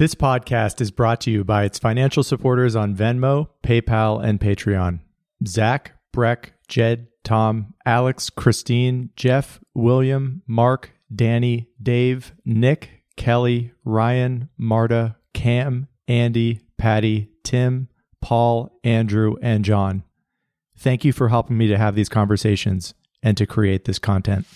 This podcast is brought to you by its financial supporters on Venmo, PayPal, and Patreon Zach, Breck, Jed, Tom, Alex, Christine, Jeff, William, Mark, Danny, Dave, Nick, Kelly, Ryan, Marta, Cam, Andy, Patty, Tim, Paul, Andrew, and John. Thank you for helping me to have these conversations and to create this content.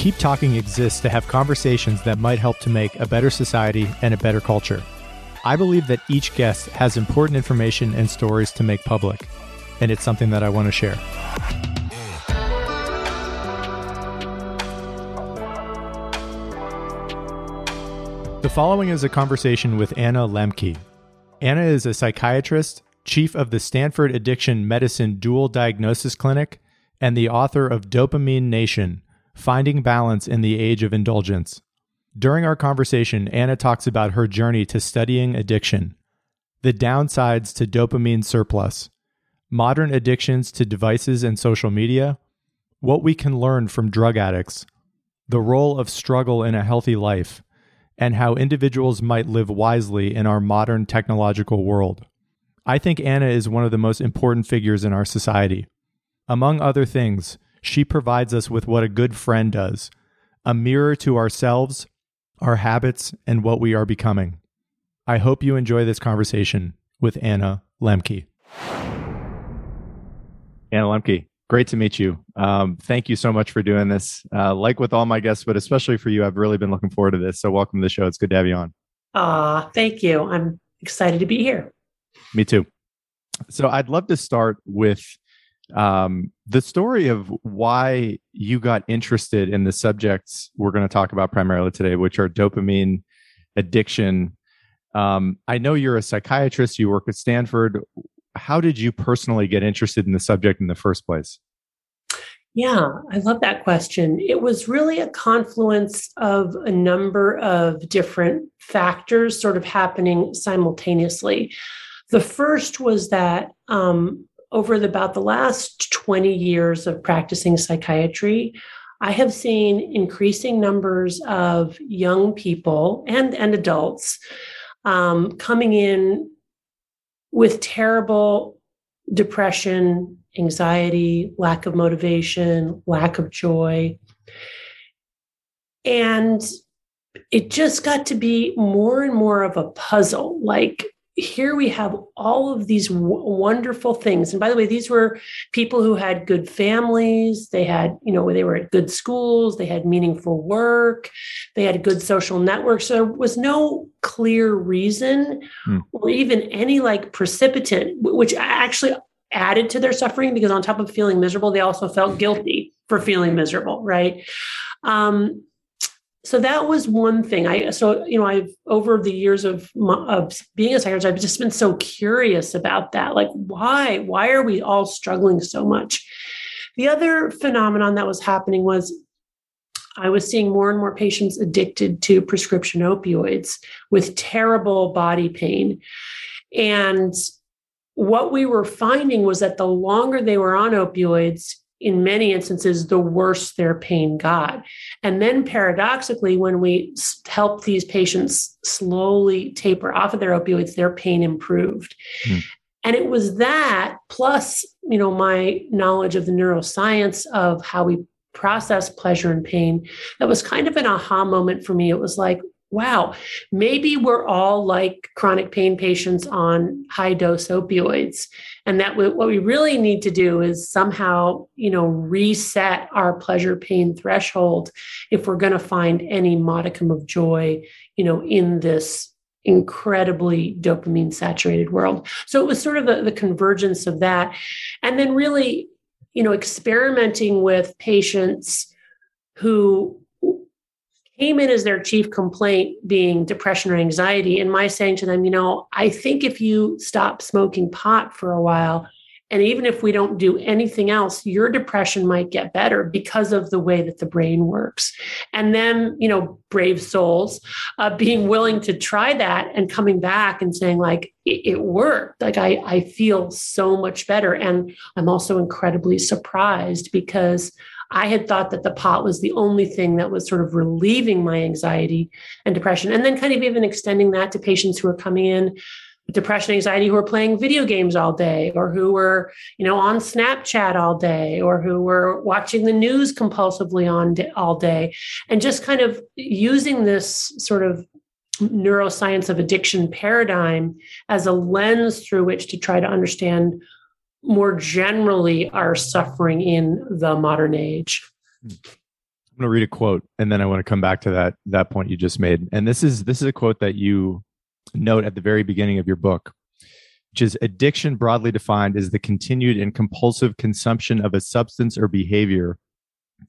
Keep Talking exists to have conversations that might help to make a better society and a better culture. I believe that each guest has important information and stories to make public, and it's something that I want to share. The following is a conversation with Anna Lembke. Anna is a psychiatrist, chief of the Stanford Addiction Medicine Dual Diagnosis Clinic, and the author of Dopamine Nation Finding Balance in the Age of Indulgence. During our conversation, Anna talks about her journey to studying addiction, the downsides to dopamine surplus, modern addictions to devices and social media, what we can learn from drug addicts, the role of struggle in a healthy life, and how individuals might live wisely in our modern technological world. I think Anna is one of the most important figures in our society. Among other things, she provides us with what a good friend does a mirror to ourselves, our habits, and what we are becoming. I hope you enjoy this conversation with Anna Lembke. Anna Lembke, great to meet you. Um, thank you so much for doing this. Uh, like with all my guests, but especially for you, I've really been looking forward to this. So, welcome to the show. It's good to have you on. Ah, thank you. I'm excited to be here. Me too. So, I'd love to start with um, the story of why you got interested in the subjects we're going to talk about primarily today, which are dopamine addiction. Um, I know you're a psychiatrist, you work at Stanford. How did you personally get interested in the subject in the first place? Yeah, I love that question. It was really a confluence of a number of different factors sort of happening simultaneously. The first was that um, over the, about the last 20 years of practicing psychiatry, I have seen increasing numbers of young people and, and adults um, coming in with terrible depression, anxiety, lack of motivation, lack of joy. And it just got to be more and more of a puzzle. Like, here we have all of these w- wonderful things. And by the way these were people who had good families. They had you know they were at good schools. They had meaningful work. They had good social networks. So there was no clear reason hmm. or even any like precipitant which actually added to their suffering because on top of feeling miserable they also felt guilty for feeling miserable right? Um, so that was one thing. I so you know i've over the years of, of being a psychiatrist i've just been so curious about that. Like why why are we all struggling so much? The other phenomenon that was happening was i was seeing more and more patients addicted to prescription opioids with terrible body pain. And what we were finding was that the longer they were on opioids in many instances, the worse their pain got. And then paradoxically, when we help these patients slowly taper off of their opioids, their pain improved. Mm. And it was that plus, you know, my knowledge of the neuroscience of how we process pleasure and pain that was kind of an aha moment for me. It was like, wow, maybe we're all like chronic pain patients on high dose opioids. And that we, what we really need to do is somehow, you know, reset our pleasure pain threshold if we're going to find any modicum of joy, you know, in this incredibly dopamine saturated world. So it was sort of the, the convergence of that. And then really, you know, experimenting with patients who came in as their chief complaint being depression or anxiety and my saying to them you know i think if you stop smoking pot for a while and even if we don't do anything else, your depression might get better because of the way that the brain works. And then, you know, brave souls uh, being willing to try that and coming back and saying, like, it, it worked. Like, I, I feel so much better. And I'm also incredibly surprised because I had thought that the pot was the only thing that was sort of relieving my anxiety and depression. And then kind of even extending that to patients who are coming in with depression anxiety who are playing video games all day or who were you know on snapchat all day or who were watching the news compulsively on all day and just kind of using this sort of neuroscience of addiction paradigm as a lens through which to try to understand more generally are suffering in the modern age hmm. i'm going to read a quote and then i want to come back to that that point you just made and this is this is a quote that you note at the very beginning of your book, which is addiction broadly defined is the continued and compulsive consumption of a substance or behavior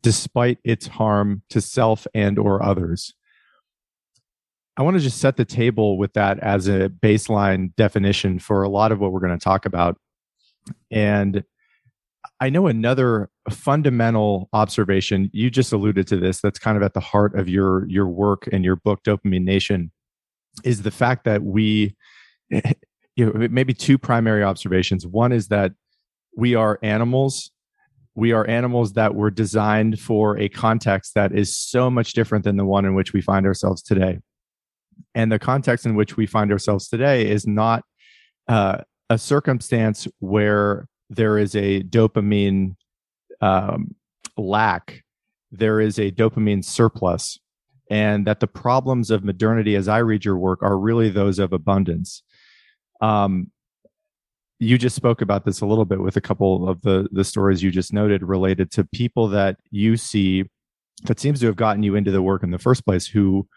despite its harm to self and or others. I want to just set the table with that as a baseline definition for a lot of what we're going to talk about. And I know another fundamental observation, you just alluded to this, that's kind of at the heart of your your work and your book Dopamine Nation is the fact that we you know maybe two primary observations. One is that we are animals. We are animals that were designed for a context that is so much different than the one in which we find ourselves today. And the context in which we find ourselves today is not uh, a circumstance where there is a dopamine um, lack there is a dopamine surplus and that the problems of modernity, as I read your work, are really those of abundance. Um, you just spoke about this a little bit with a couple of the the stories you just noted related to people that you see that seems to have gotten you into the work in the first place who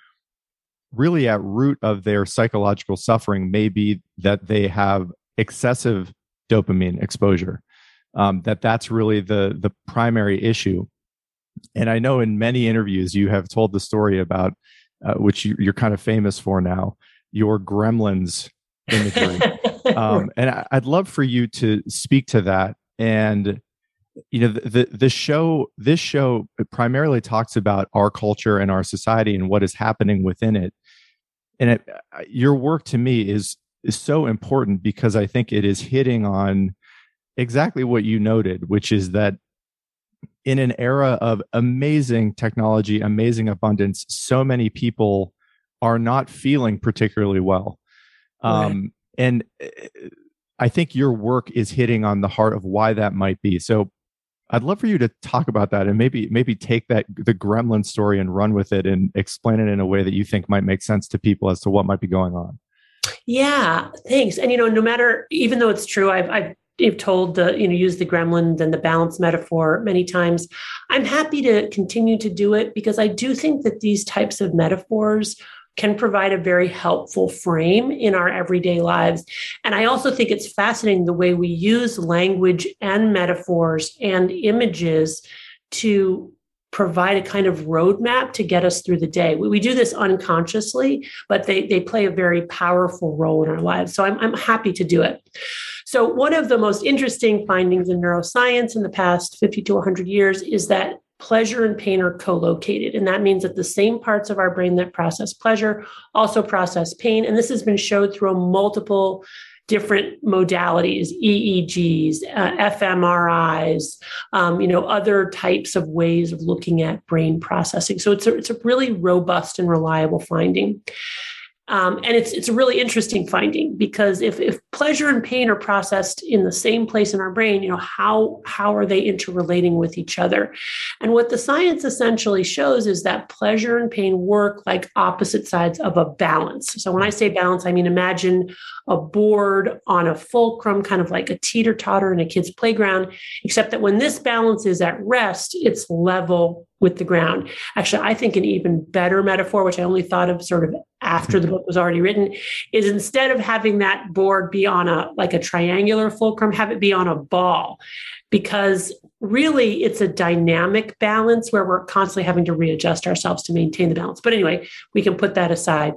really at root of their psychological suffering may be that they have excessive dopamine exposure um, that that's really the the primary issue and I know in many interviews you have told the story about, uh, which you, are kind of famous for now, your gremlins imagery. um, and I, would love for you to speak to that. And you know, the, the the show, this show primarily talks about our culture and our society and what is happening within it. And it, uh, your work to me is is so important because I think it is hitting on exactly what you noted, which is that in an era of amazing technology, amazing abundance, so many people are not feeling particularly well. Right. Um, and uh, I think your work is hitting on the heart of why that might be. So I'd love for you to talk about that and maybe maybe take that the gremlin story and run with it and explain it in a way that you think might make sense to people as to what might be going on. Yeah, thanks. And you know, no matter even though it's true, I've I've you've told the you know use the gremlin and the balance metaphor many times i'm happy to continue to do it because i do think that these types of metaphors can provide a very helpful frame in our everyday lives and i also think it's fascinating the way we use language and metaphors and images to provide a kind of roadmap to get us through the day. We, we, do this unconsciously, but they, they play a very powerful role in our lives. So I'm, I'm happy to do it. So, one of the most interesting findings in neuroscience in the past 50 to 100 years is that pleasure and pain are co located. And that means that the same parts of our brain that process pleasure also process pain. And this has been showed through multiple different modalities, EEGs, uh, fMRIs, um, you know, other types of ways of looking at brain processing. So it's a, it's a really robust and reliable finding. Um, and it's it's a really interesting finding because if if pleasure and pain are processed in the same place in our brain, you know how how are they interrelating with each other? And what the science essentially shows is that pleasure and pain work like opposite sides of a balance. So when I say balance, I mean imagine a board on a fulcrum, kind of like a teeter totter in a kid's playground, except that when this balance is at rest, it's level with the ground. Actually, I think an even better metaphor, which I only thought of sort of after the mm-hmm. book was already written, is instead of having that board be on a like a triangular fulcrum, have it be on a ball. Because really it's a dynamic balance where we're constantly having to readjust ourselves to maintain the balance. But anyway, we can put that aside.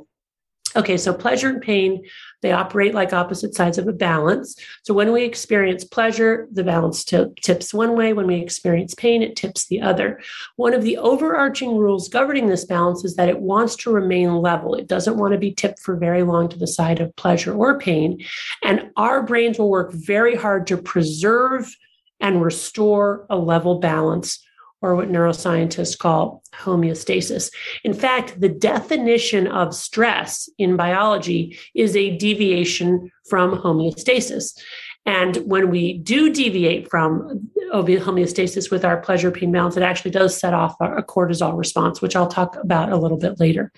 Okay, so pleasure and pain, they operate like opposite sides of a balance. So when we experience pleasure, the balance t- tips one way. When we experience pain, it tips the other. One of the overarching rules governing this balance is that it wants to remain level. It doesn't want to be tipped for very long to the side of pleasure or pain. And our brains will work very hard to preserve and restore a level balance or what neuroscientists call homeostasis. In fact, the definition of stress in biology is a deviation from homeostasis. And when we do deviate from homeostasis with our pleasure pain balance, it actually does set off a cortisol response, which I'll talk about a little bit later.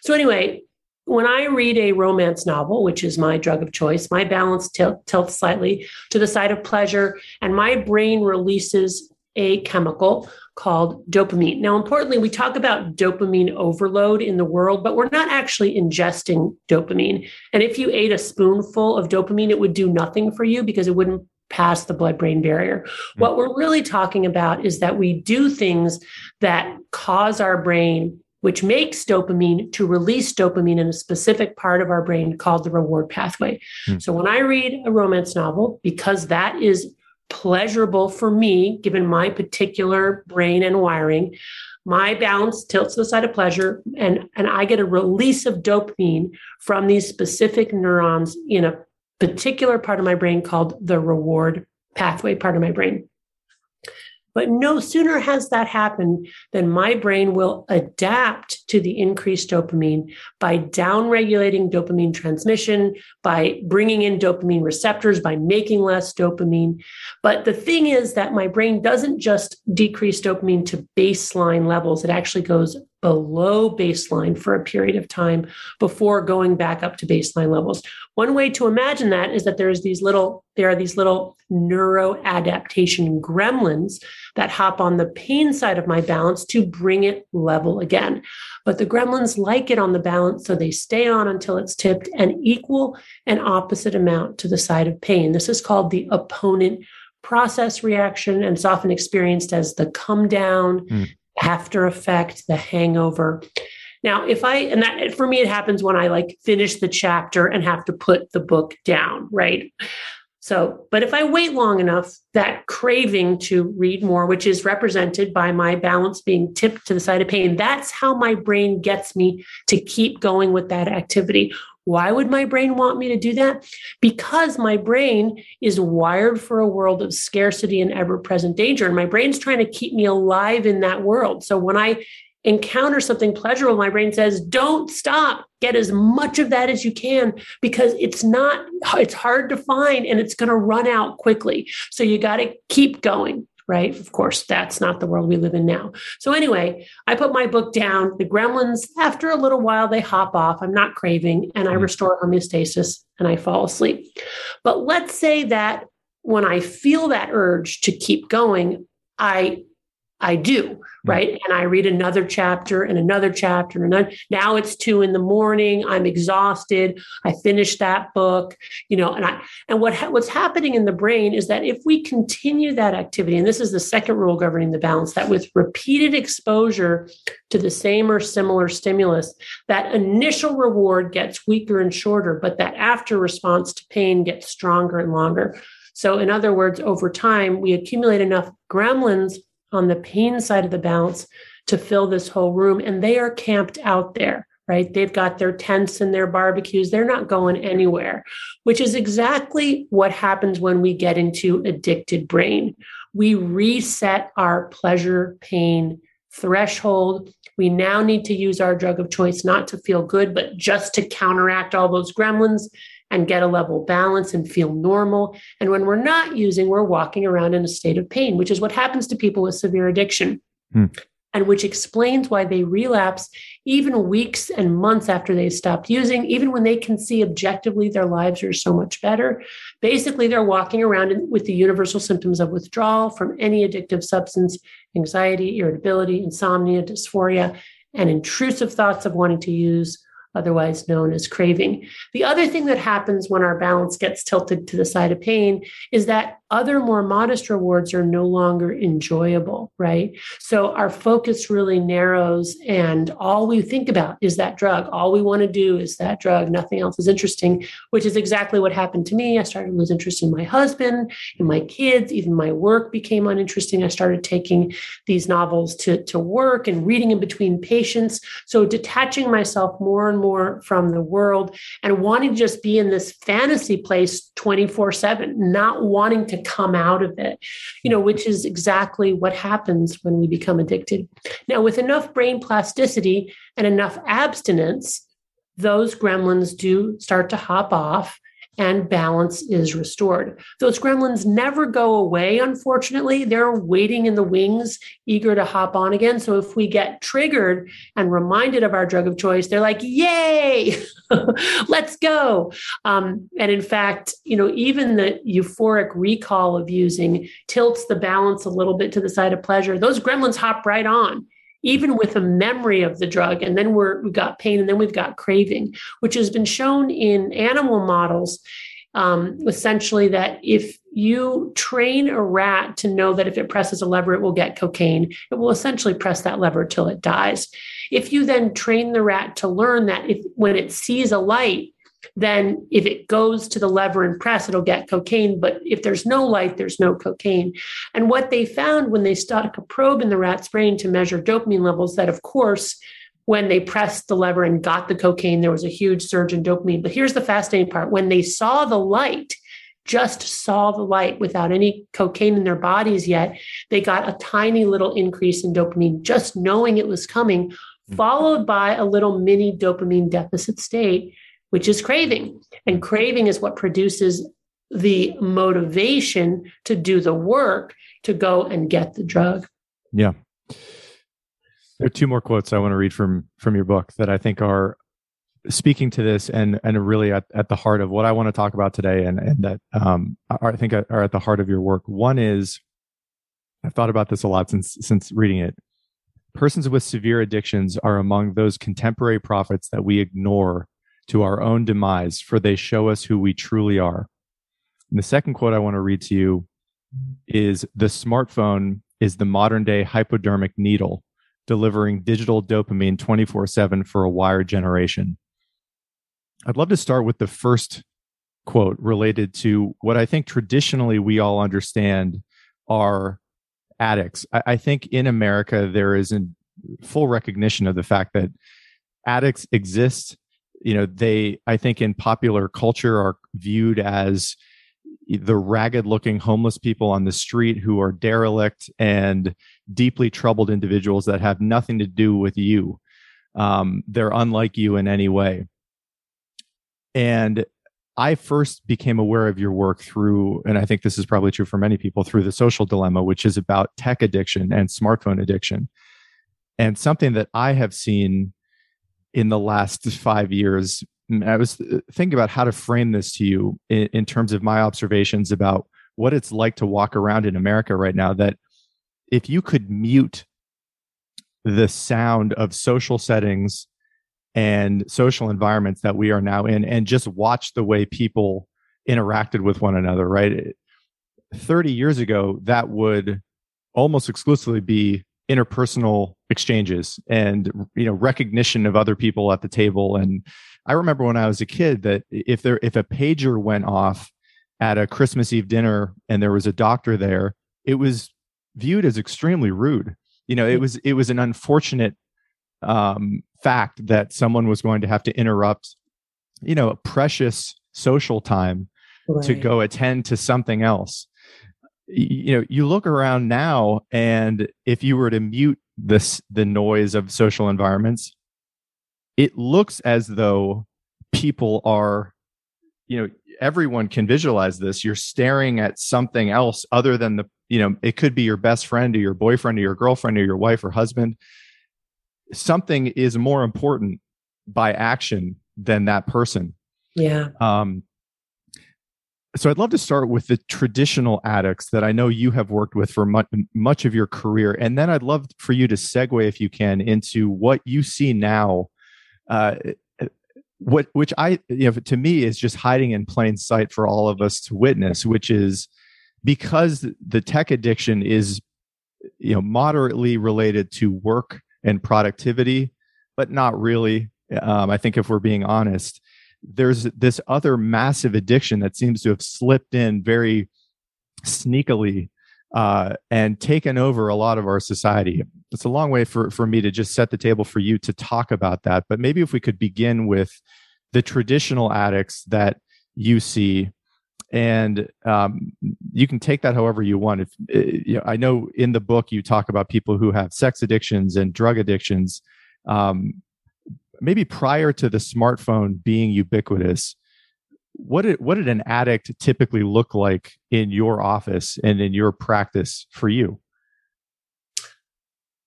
So, anyway, when I read a romance novel, which is my drug of choice, my balance tilt, tilts slightly to the side of pleasure, and my brain releases a chemical called dopamine. Now, importantly, we talk about dopamine overload in the world, but we're not actually ingesting dopamine. And if you ate a spoonful of dopamine, it would do nothing for you because it wouldn't pass the blood brain barrier. Mm-hmm. What we're really talking about is that we do things that cause our brain which makes dopamine to release dopamine in a specific part of our brain called the reward pathway. Mm-hmm. So when I read a romance novel, because that is pleasurable for me, given my particular brain and wiring. My balance tilts to the side of pleasure, and, and I get a release of dopamine from these specific neurons in a particular part of my brain called the reward pathway part of my brain. But no sooner has that happened than my brain will adapt to the increased dopamine by downregulating dopamine transmission, by bringing in dopamine receptors, by making less dopamine. But the thing is that my brain doesn't just decrease dopamine to baseline levels, it actually goes below baseline for a period of time before going back up to baseline levels. One way to imagine that is that there's these little there are these little neuroadaptation gremlins that hop on the pain side of my balance to bring it level again. But the gremlins like it on the balance, so they stay on until it's tipped and equal and opposite amount to the side of pain. This is called the opponent process reaction and it's often experienced as the come down mm after effect, the hangover. Now, if I, and that for me, it happens when I like finish the chapter and have to put the book down, right? So, but if I wait long enough, that craving to read more, which is represented by my balance being tipped to the side of pain, that's how my brain gets me to keep going with that activity. Why would my brain want me to do that? Because my brain is wired for a world of scarcity and ever present danger. And my brain's trying to keep me alive in that world. So when I encounter something pleasurable, my brain says, don't stop. Get as much of that as you can because it's not, it's hard to find and it's going to run out quickly. So you got to keep going right? Of course, that's not the world we live in now. So, anyway, I put my book down. The gremlins, after a little while, they hop off. I'm not craving and I mm-hmm. restore homeostasis and I fall asleep. But let's say that when I feel that urge to keep going, I I do, right? Mm-hmm. And I read another chapter and another chapter and another. Now it's two in the morning. I'm exhausted. I finished that book, you know, and I and what ha- what's happening in the brain is that if we continue that activity, and this is the second rule governing the balance, that with repeated exposure to the same or similar stimulus, that initial reward gets weaker and shorter, but that after response to pain gets stronger and longer. So, in other words, over time, we accumulate enough gremlins on the pain side of the balance to fill this whole room. And they are camped out there, right? They've got their tents and their barbecues. They're not going anywhere, which is exactly what happens when we get into addicted brain. We reset our pleasure pain threshold. We now need to use our drug of choice not to feel good, but just to counteract all those gremlins and get a level balance and feel normal. And when we're not using, we're walking around in a state of pain, which is what happens to people with severe addiction. Hmm. And which explains why they relapse even weeks and months after they stopped using, even when they can see objectively their lives are so much better. Basically, they're walking around with the universal symptoms of withdrawal from any addictive substance anxiety, irritability, insomnia, dysphoria, and intrusive thoughts of wanting to use otherwise known as craving. The other thing that happens when our balance gets tilted to the side of pain is that other more modest rewards are no longer enjoyable, right? So our focus really narrows, and all we think about is that drug. All we want to do is that drug. Nothing else is interesting, which is exactly what happened to me. I started to lose interest in my husband, in my kids, even my work became uninteresting. I started taking these novels to, to work and reading in between patients. So detaching myself more and more from the world and wanting to just be in this fantasy place 24 7, not wanting to come out of it, you know, which is exactly what happens when we become addicted. Now, with enough brain plasticity and enough abstinence, those gremlins do start to hop off and balance is restored. Those gremlins never go away, unfortunately. They're waiting in the wings, eager to hop on again. So if we get triggered and reminded of our drug of choice, they're like, yay, let's go. Um, and in fact, you know, even the euphoric recall of using tilts the balance a little bit to the side of pleasure. Those gremlins hop right on even with a memory of the drug. And then we're, we've got pain and then we've got craving, which has been shown in animal models. Um, essentially, that if you train a rat to know that if it presses a lever, it will get cocaine, it will essentially press that lever till it dies. If you then train the rat to learn that if when it sees a light, then if it goes to the lever and press, it'll get cocaine. But if there's no light, there's no cocaine. And what they found when they stuck a probe in the rat's brain to measure dopamine levels, that of course, when they pressed the lever and got the cocaine, there was a huge surge in dopamine. But here's the fascinating part when they saw the light, just saw the light without any cocaine in their bodies yet, they got a tiny little increase in dopamine, just knowing it was coming, hmm. followed by a little mini dopamine deficit state which is craving. And craving is what produces the motivation to do the work to go and get the drug. Yeah. There are two more quotes I want to read from from your book that I think are speaking to this and and really at, at the heart of what I want to talk about today and and that um are, I think are at the heart of your work. One is I've thought about this a lot since since reading it. Persons with severe addictions are among those contemporary prophets that we ignore to our own demise, for they show us who we truly are. And the second quote I want to read to you is The smartphone is the modern day hypodermic needle, delivering digital dopamine 24 7 for a wired generation. I'd love to start with the first quote related to what I think traditionally we all understand are addicts. I, I think in America, there is a full recognition of the fact that addicts exist you know they i think in popular culture are viewed as the ragged looking homeless people on the street who are derelict and deeply troubled individuals that have nothing to do with you. Um, they're unlike you in any way. And i first became aware of your work through and i think this is probably true for many people through the social dilemma which is about tech addiction and smartphone addiction. And something that i have seen in the last five years. I was uh, thinking about how to frame this to you in, in terms of my observations about what it's like to walk around in America right now. That if you could mute the sound of social settings and social environments that we are now in and just watch the way people interacted with one another, right? 30 years ago, that would almost exclusively be interpersonal exchanges and you know recognition of other people at the table. And i remember when i was a kid that if there if a pager went off at a christmas eve dinner and there was a doctor there it was viewed as extremely rude. You know it was it was an unfortunate um, fact that someone was going to have to interrupt you know precious social time right. to go attend to something else you know you look around now and if you were to mute this the noise of social environments it looks as though people are you know everyone can visualize this you're staring at something else other than the you know it could be your best friend or your boyfriend or your girlfriend or your wife or husband. Something is more important by action than that person. Yeah. Um so I'd love to start with the traditional addicts that I know you have worked with for much, much of your career, and then I'd love for you to segue, if you can, into what you see now uh, what which I you know to me is just hiding in plain sight for all of us to witness, which is because the tech addiction is you know moderately related to work and productivity, but not really. Um, I think if we're being honest, there's this other massive addiction that seems to have slipped in very sneakily uh, and taken over a lot of our society. It's a long way for, for me to just set the table for you to talk about that. But maybe if we could begin with the traditional addicts that you see and um, you can take that however you want. If uh, you know, I know in the book you talk about people who have sex addictions and drug addictions. Um, maybe prior to the smartphone being ubiquitous, what did what did an addict typically look like in your office and in your practice for you?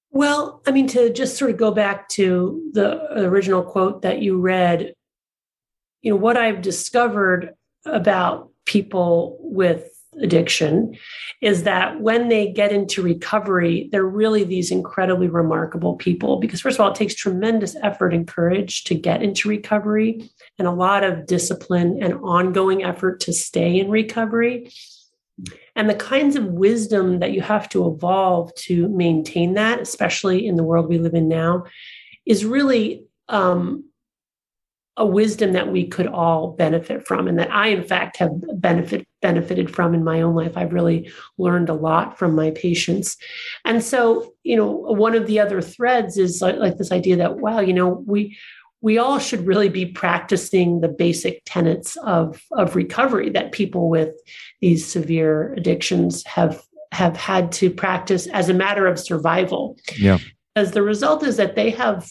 Well, I mean, to just sort of go back to the original quote that you read, you know, what I've discovered about people with addiction is that when they get into recovery, they're really these incredibly remarkable people. Because, first of all, it takes tremendous effort and courage to get into recovery, and a lot of discipline and ongoing effort to stay in recovery. And the kinds of wisdom that you have to evolve to maintain that, especially in the world we live in now, is really um, a wisdom that we could all benefit from and that I in fact have benefit benefited from in my own life. I've really learned a lot from my patients. And so you know one of the other threads is like, like this idea that wow you know we we all should really be practicing the basic tenets of of recovery that people with these severe addictions have have had to practice as a matter of survival. Yeah. As the result is that they have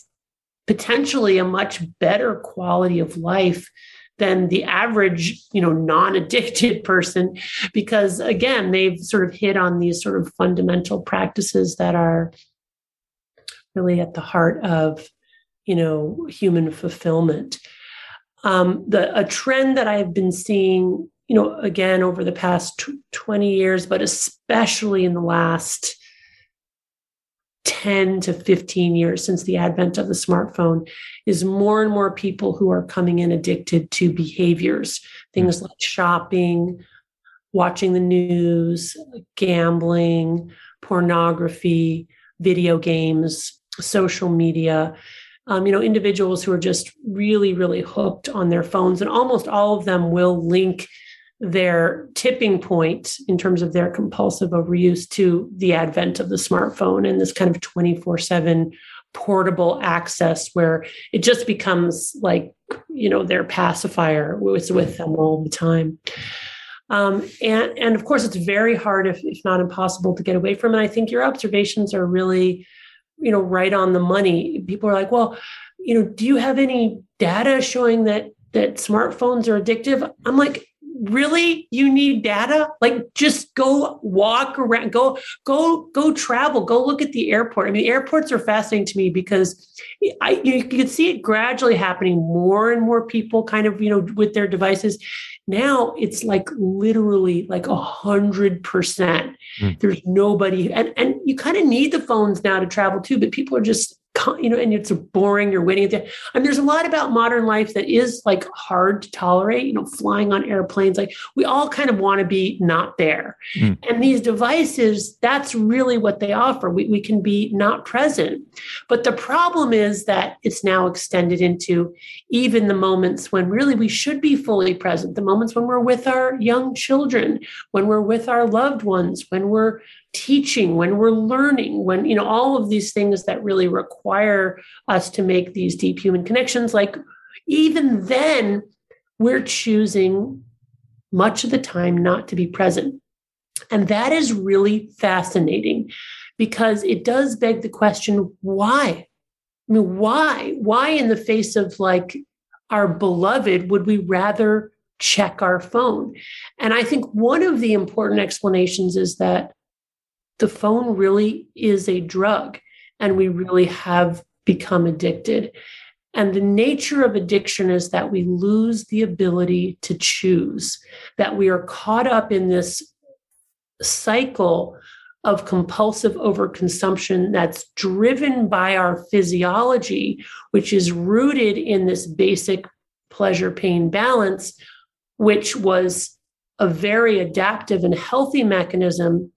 potentially a much better quality of life than the average you know non-addicted person because again they've sort of hit on these sort of fundamental practices that are really at the heart of you know human fulfillment. Um, the a trend that i've been seeing you know again over the past 20 years but especially in the last 10 to 15 years since the advent of the smartphone is more and more people who are coming in addicted to behaviors, things like shopping, watching the news, gambling, pornography, video games, social media. Um, you know, individuals who are just really, really hooked on their phones, and almost all of them will link their tipping point in terms of their compulsive overuse to the advent of the smartphone and this kind of 24 7 portable access where it just becomes like you know their pacifier was with them all the time. Um, and and of course it's very hard if, if not impossible to get away from And i think your observations are really you know right on the money. People are like well you know do you have any data showing that that smartphones are addictive? I'm like really you need data? Like just go walk around go go go travel go look at the airport. I mean airports are fascinating to me because i you, you can see it gradually happening more and more people kind of you know with their devices. Now it's like literally like a hundred percent. Mm. there's nobody and and you kind of need the phones now to travel too but people are just you know, and it's boring, you're waiting there. And there's a lot about modern life that is like hard to tolerate, you know, flying on airplanes. Like we all kind of want to be not there. Mm. And these devices, that's really what they offer. We, we can be not present. But the problem is that it's now extended into even the moments when really we should be fully present, the moments when we're with our young children, when we're with our loved ones, when we're teaching, when we're learning, when, you know, all of these things that really require us to make these deep human connections, like even then, we're choosing much of the time not to be present. And that is really fascinating because it does beg the question why? I mean, why? Why, in the face of like our beloved, would we rather check our phone? And I think one of the important explanations is that the phone really is a drug and we really have become addicted. And the nature of addiction is that we lose the ability to choose, that we are caught up in this cycle of compulsive overconsumption that's driven by our physiology, which is rooted in this basic pleasure pain balance, which was a very adaptive and healthy mechanism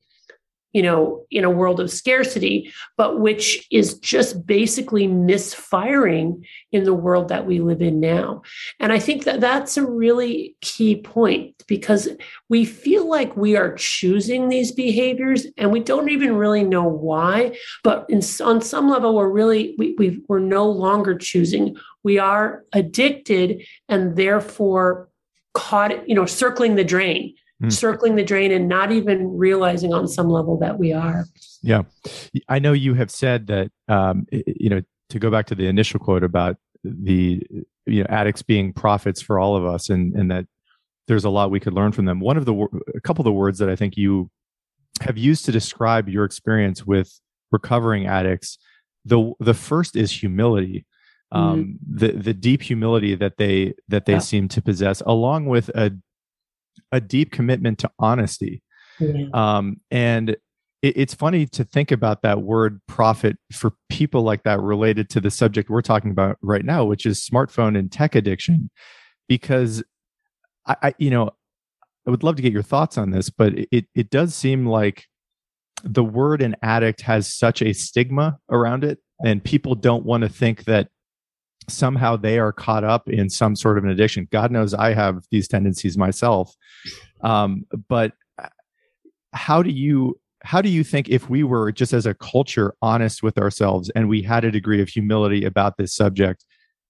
you know, in a world of scarcity, but which is just basically misfiring in the world that we live in now. And I think that that's a really key point because we feel like we are choosing these behaviors and we don't even really know why. But in, on some level, we're really, we, we, we're no longer choosing. We are addicted and therefore caught, you know, circling the drain mm. circling the drain and not even realizing on some level that we are. Yeah. I know you have said that, um, you know, to go back to the initial quote about the, you know, addicts being prophets for all of us and, and that there's a lot we could learn from them. One of the, a couple of the words that I think you have used to describe your experience with recovering addicts, the, the first is humility. Mm-hmm. Um, mm-hmm. the, the deep humility that they, that they yeah. seem to possess along with a a deep commitment to honesty. Yeah. Um, and it, it's funny to think about that word prophet for people like that related to the subject we're talking about right now, which is smartphone and tech addiction. Because I, I you know, I would love to get your thoughts on this, but it it does seem like the word an addict has such a stigma around it, and people don't want to think that somehow they are caught up in some sort of an addiction. God knows I have these tendencies myself. Um, but how do you how do you think if we were just as a culture honest with ourselves and we had a degree of humility about this subject,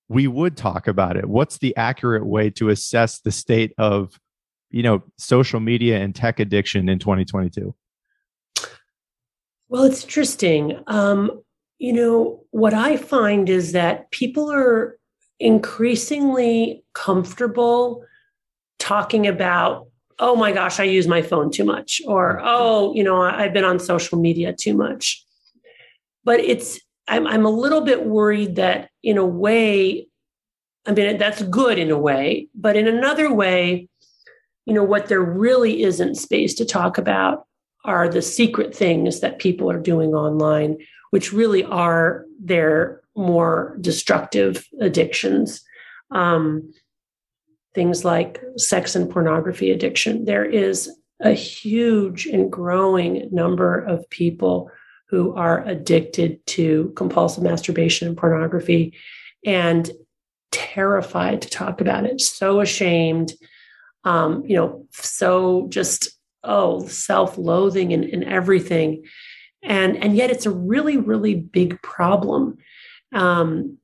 we would talk about it? What's the accurate way to assess the state of you know social media and tech addiction in 2022? Well, it's interesting. Um, you know, what I find is that people are increasingly comfortable talking about, oh my gosh, I use my phone too much, or mm-hmm. oh, you know, I've been on social media too much. But it's, I'm, I'm a little bit worried that in a way, I mean, that's good in a way, but in another way, you know, what there really isn't space to talk about are the secret things that people are doing online which really are their more destructive addictions. Um, things like sex and pornography addiction. There is a huge and growing number of people who are addicted to compulsive masturbation and pornography and terrified to talk about it, so ashamed, um, you know, so just, oh, self loathing and, and everything and and yet it's a really really big problem um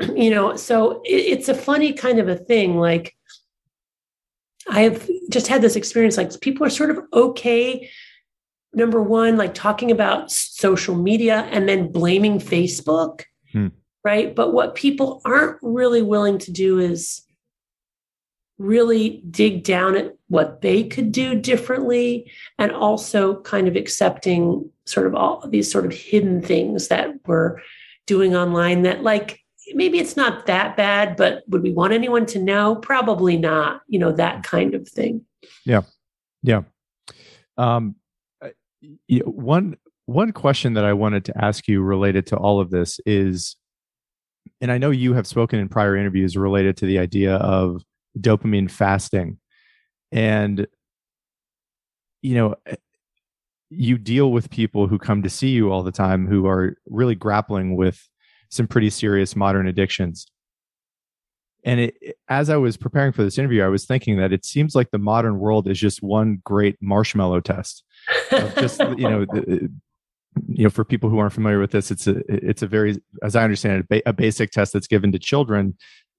you know so it, it's a funny kind of a thing like i've just had this experience like people are sort of okay number one like talking about social media and then blaming facebook hmm. right but what people aren't really willing to do is really dig down at what they could do differently and also kind of accepting sort of all these sort of hidden things that we're doing online that like maybe it's not that bad but would we want anyone to know? Probably not you know that kind of thing. Yeah. Yeah. Um one one question that i wanted to ask you related to all of this is and i know you have spoken in prior interviews related to the idea of dopamine fasting. And you know you deal with people who come to see you all the time who are really grappling with some pretty serious modern addictions. And it, as i was preparing for this interview i was thinking that it seems like the modern world is just one great marshmallow test just you know the, you know for people who aren't familiar with this it's a it's a very as i understand it a basic test that's given to children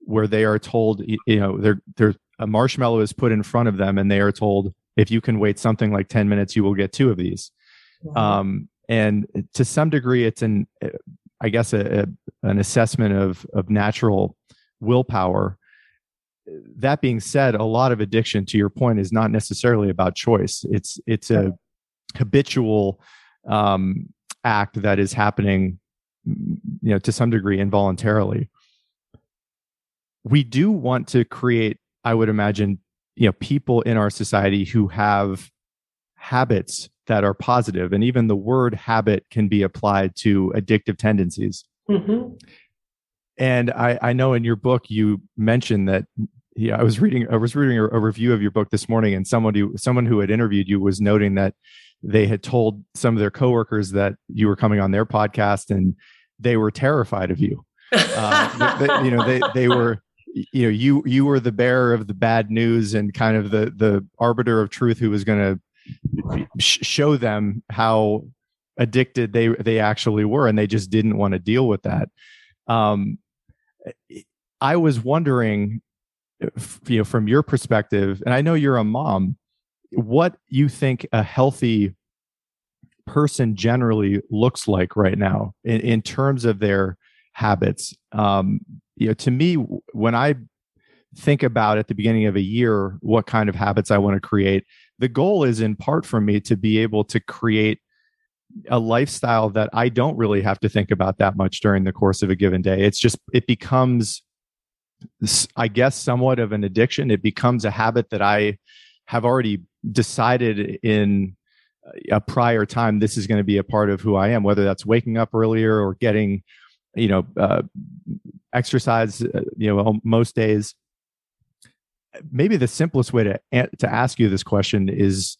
where they are told you know they're they're a marshmallow is put in front of them and they are told if you can wait something like 10 minutes you will get two of these. Wow. um, and to some degree it's an i guess a, a, an assessment of of natural willpower. That being said a lot of addiction to your point is not necessarily about choice. It's it's a habitual um, act that is happening you know to some degree involuntarily we do want to create i would imagine you know people in our society who have habits that are positive and even the word habit can be applied to addictive tendencies mm-hmm. and I, I know in your book you mentioned that yeah, I was reading I was reading a, a, review of your book this morning, and someone who someone who had interviewed you was noting that they had told some of their coworkers that you were coming on their podcast, and they were terrified of you. Uh, they, you know, they they were you know you you were the bearer of the bad news and kind of the the arbiter of truth who was going to sh- show them how addicted they they actually were and they just didn't want to deal with that. Um i was wondering you know from your perspective and i know you're a mom what you think a healthy person generally looks like right now in, in terms of their habits um you know to me when i think about at the beginning of a year what kind of habits i want to create the goal is in part for me to be able to create a lifestyle that i don't really have to think about that much during the course of a given day it's just it becomes I guess, somewhat of an addiction. It becomes a habit that I have already decided in a prior time this is going to be a part of who I am, whether that's waking up earlier or getting, you know, uh, exercise, uh, you know, most days. Maybe the simplest way to to ask you this question is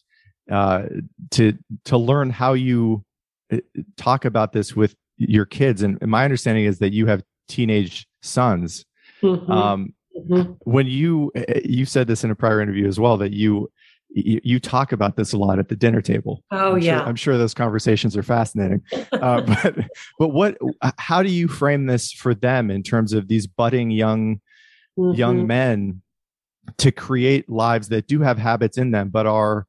uh, to to learn how you uh, talk about this with your kids. And my understanding is that you have teenage sons Mm-hmm. Um, mm-hmm. When you eh, you said this in a prior interview as well that you you, you talk about this a lot at the dinner table. Oh I'm yeah, sure, I'm sure those conversations are fascinating. uh, but but what how do you frame this for them in terms of these budding young mm-hmm. young men to create lives that do have habits in them but are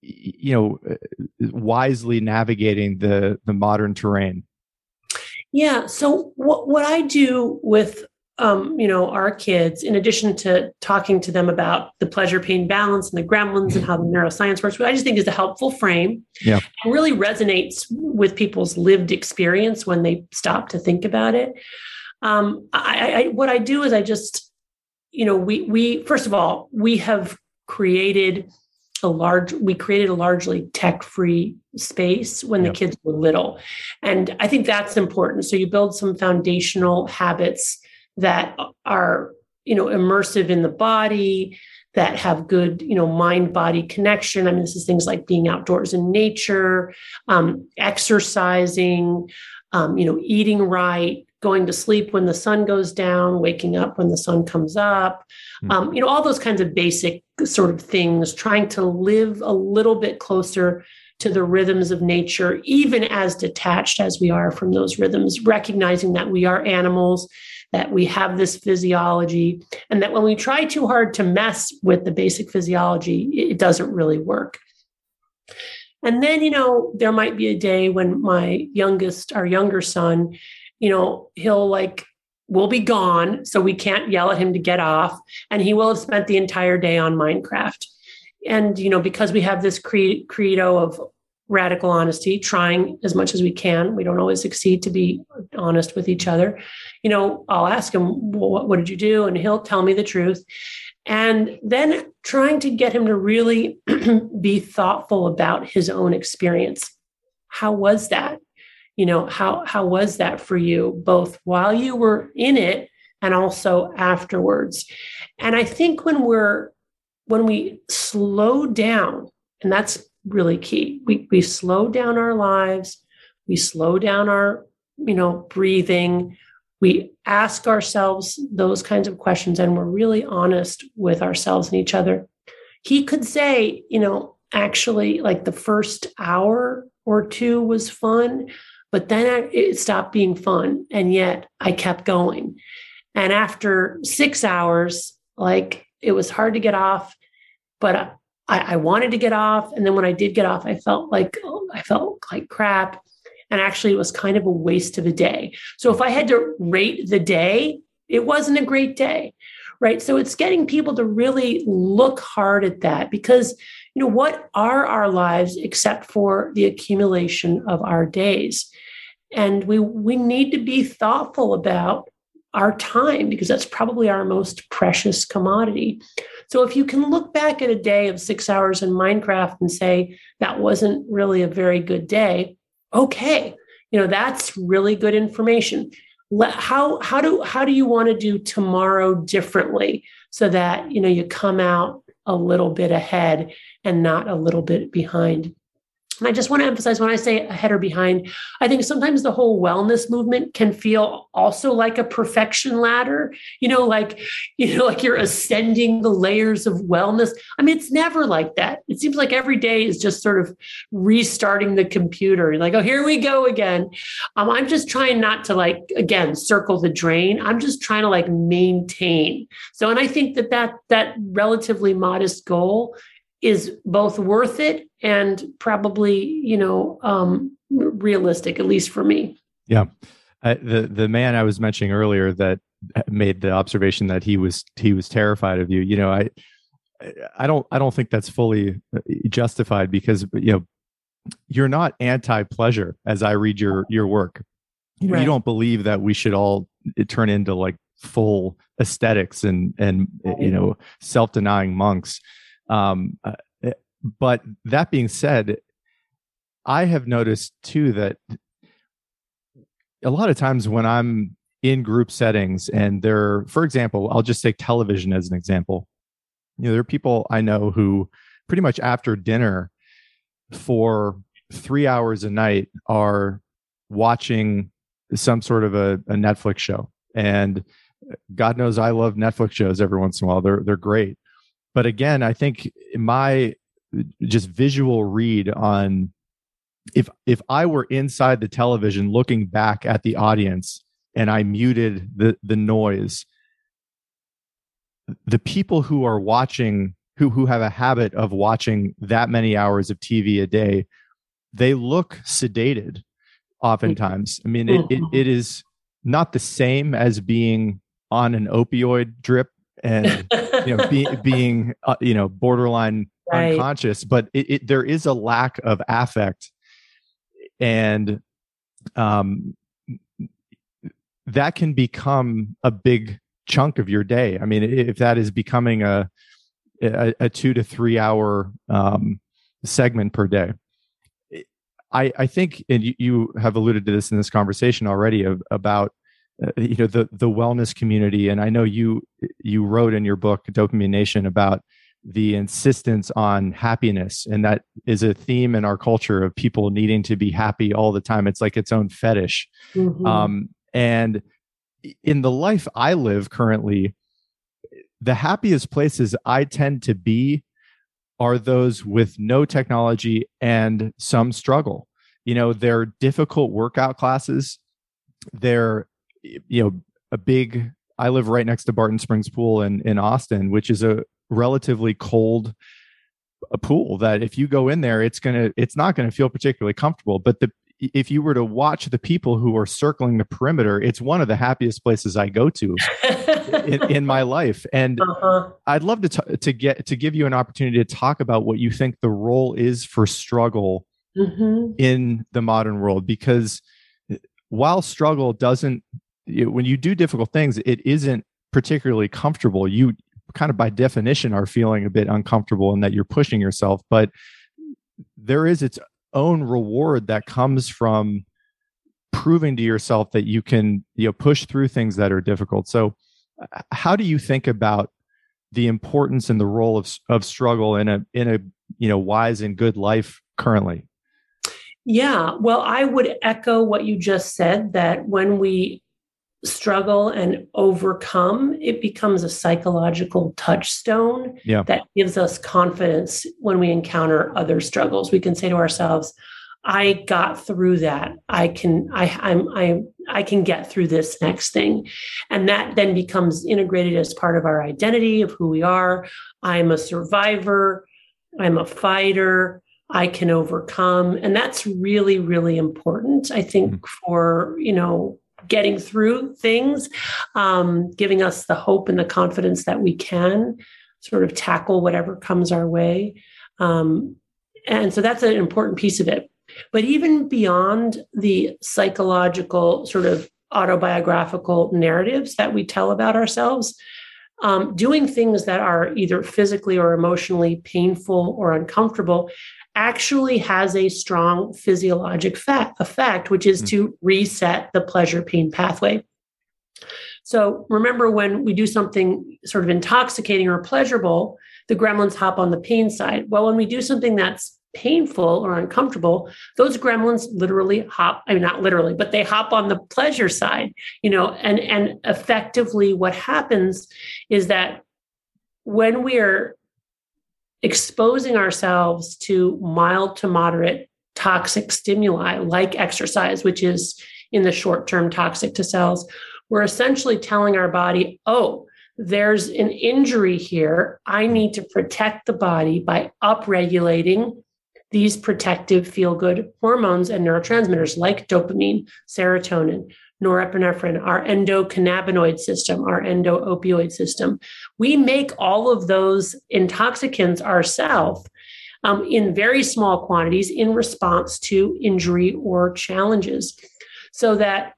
you know eh, wisely navigating the the modern terrain yeah so what what i do with um, you know, our kids, in addition to talking to them about the pleasure pain balance and the gremlins and how the neuroscience works, which I just think is a helpful frame yeah. and really resonates with people's lived experience when they stop to think about it. Um, I, I, what I do is I just, you know, we we first of all we have created a large we created a largely tech free space when yep. the kids were little and i think that's important so you build some foundational habits that are you know immersive in the body that have good you know mind body connection i mean this is things like being outdoors in nature um, exercising um, you know eating right going to sleep when the sun goes down waking up when the sun comes up mm-hmm. um, you know all those kinds of basic sort of things trying to live a little bit closer to the rhythms of nature even as detached as we are from those rhythms recognizing that we are animals that we have this physiology, and that when we try too hard to mess with the basic physiology, it doesn't really work. And then, you know, there might be a day when my youngest, our younger son, you know, he'll like, will be gone. So we can't yell at him to get off. And he will have spent the entire day on Minecraft. And, you know, because we have this cre- credo of radical honesty, trying as much as we can. We don't always succeed to be honest with each other. You know, I'll ask him, well, what, what did you do? And he'll tell me the truth. And then trying to get him to really be thoughtful about his own experience. How was that? You know, how, how was that for you, both while you were in it and also afterwards? And I think when we're, when we slow down, and that's really key. We we slow down our lives, we slow down our, you know, breathing. We ask ourselves those kinds of questions and we're really honest with ourselves and each other. He could say, you know, actually like the first hour or two was fun, but then it stopped being fun and yet I kept going. And after 6 hours, like it was hard to get off, but I, I, wanted to get off. And then when I did get off, I felt like oh, I felt like crap. And actually, it was kind of a waste of a day. So if I had to rate the day, it wasn't a great day. Right. So it's getting people to really look hard at that because, you know, what are our lives except for the accumulation of our days? And we we need to be thoughtful about our time because that's probably our most precious commodity. So if you can look back at a day of six hours in Minecraft and say that wasn't really a very good day, okay, you know, that's really good information. how how do how do you want to do tomorrow differently so that you know you come out a little bit ahead and not a little bit behind and I just want to emphasize when I say ahead or behind, I think sometimes the whole wellness movement can feel also like a perfection ladder, you know, like, you know, like you're ascending the layers of wellness. I mean, it's never like that. It seems like every day is just sort of restarting the computer. Like, oh, here we go again. Um, I'm just trying not to like, again, circle the drain. I'm just trying to like maintain. So, and I think that that, that relatively modest goal is both worth it and probably you know um, realistic at least for me. Yeah. Uh, the the man i was mentioning earlier that made the observation that he was he was terrified of you you know i i don't i don't think that's fully uh, justified because you know you're not anti pleasure as i read your your work. You, right. you don't believe that we should all uh, turn into like full ascetics and and you know self-denying monks. Um, uh, but that being said, I have noticed too that a lot of times when I'm in group settings and there, for example, I'll just take television as an example. You know, there are people I know who pretty much after dinner for three hours a night are watching some sort of a, a Netflix show. And God knows I love Netflix shows every once in a while. They're they're great but again i think my just visual read on if if i were inside the television looking back at the audience and i muted the the noise the people who are watching who who have a habit of watching that many hours of tv a day they look sedated oftentimes. I mean it, it, it is not the same as being on an opioid drip and you know be, being uh, you know borderline right. unconscious but it, it, there is a lack of affect. And um that can become a big chunk of your day. I mean if that is becoming a a, a two to three hour um segment per day. I, I think, and you, you have alluded to this in this conversation already of, about uh, you know the the wellness community. And i know you you wrote in your book dopamine nation about the insistence on happiness. And that is a theme in our culture of people needing to be happy all the time. It's like its own fetish. Mm-hmm. um, and in the life i live currently the happiest places i tend to be are those with no technology and some struggle. You know they're difficult workout classes. They're you know a big i live right next to barton springs pool in in austin which is a relatively cold a pool that if you go in there it's gonna it's not gonna feel particularly comfortable but the if you were to watch the people who are circling the perimeter it's one of the happiest places i go to in, in, my life and uh-huh. i'd love to t- to get to give you an opportunity to talk about what you think the role is for struggle mm-hmm. in the modern world because while struggle doesn't when you do difficult things, it isn't particularly comfortable. You kind of by definition are feeling a bit uncomfortable and that you're pushing yourself, but there is its own reward that comes from proving to yourself that you can you know push through things that are difficult. So uh, how do you think about the importance and the role of of struggle in a in a you know wise and good life currently? Yeah, well, I would echo what you just said that when we struggle and overcome, it becomes a psychological touchstone yeah. that gives us confidence when we encounter other struggles. We can say to ourselves, I got through that. I can I I'm I I can get through this next thing. And that then becomes integrated as part of our identity of who we are. I'm a survivor. I'm a fighter. I can overcome. And that's really, really important, I think, mm-hmm. for, you know, getting through things, um, giving us the hope and the confidence that we can sort of tackle whatever comes our way. Um, and so that's an important piece of it. But even beyond the psychological sort of autobiographical narratives that we tell about ourselves, um, doing things that are either physically or emotionally painful or uncomfortable actually has a strong physiologic effect, which is mm-hmm. to reset the pleasure pain pathway. So remember when we do something sort of intoxicating or pleasurable, the gremlins hop on the pain side. Well, when we do something that's painful or uncomfortable, those gremlins literally hop, I mean not literally, but they hop on the pleasure side, you know, and and effectively what happens is that when we are exposing ourselves to mild to moderate toxic stimuli like exercise, which is in the short term toxic to cells, we're essentially telling our body, oh, there's an injury here. I need to protect the body by upregulating these protective feel good hormones and neurotransmitters like dopamine, serotonin, norepinephrine, our endocannabinoid system, our endo opioid system. We make all of those intoxicants ourselves um, in very small quantities in response to injury or challenges so that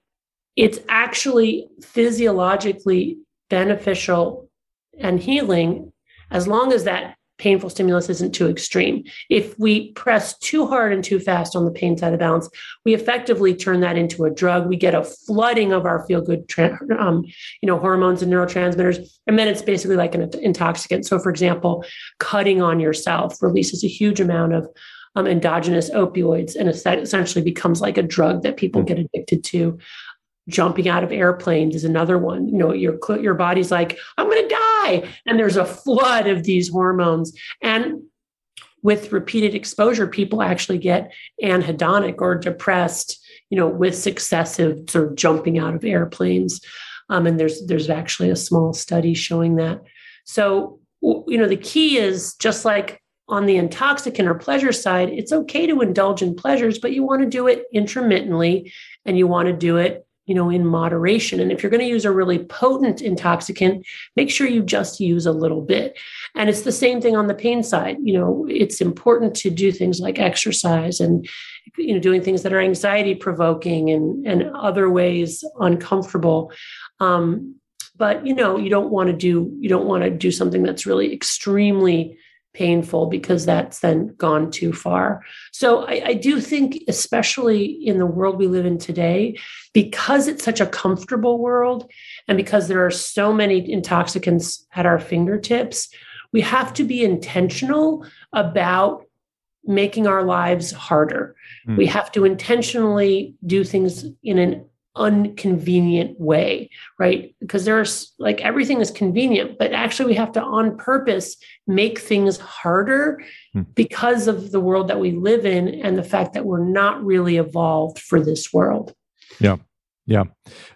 it's actually physiologically beneficial and healing as long as that painful stimulus isn't too extreme. If we press too hard and too fast on the pain side of the balance, we effectively turn that into a drug. We get a flooding of our feel good, um, you know, hormones and neurotransmitters, and then it's basically like an intoxicant. So, for example, cutting on yourself releases a huge amount of um, endogenous opioids and essentially becomes like a drug that people hmm. get addicted to jumping out of airplanes is another one. You know your your body's like i'm going to die. And there's a flood of these hormones. And with repeated exposure people actually get anhedonic or depressed you know with successive sort of jumping out of airplanes. Um, and there's there's actually a small study showing that. So you know the key is just like on the intoxicant or pleasure side it's okay to indulge in pleasures but you want to do it intermittently and you want to do it you know, in moderation. And if you're going to use a really potent intoxicant, make sure you just use a little bit. And it's the same thing on the pain side. You know, it's important to do things like exercise and, you know, doing things that are anxiety provoking and, and other ways uncomfortable. Um, but you know, you don't want to do you don't want to do something that's really extremely painful because that's then gone too far. So I, I, do think, especially in the world we live in today, because it's such a comfortable world and because there are so many intoxicants at our fingertips, we have to be intentional about making our lives harder. Mm. We have to intentionally do things in an unconvenient way, right? Because there's like everything is convenient, but actually we have to on purpose make things harder hmm. because of the world that we live in and the fact that we're not really evolved for this world. Yeah. Yeah.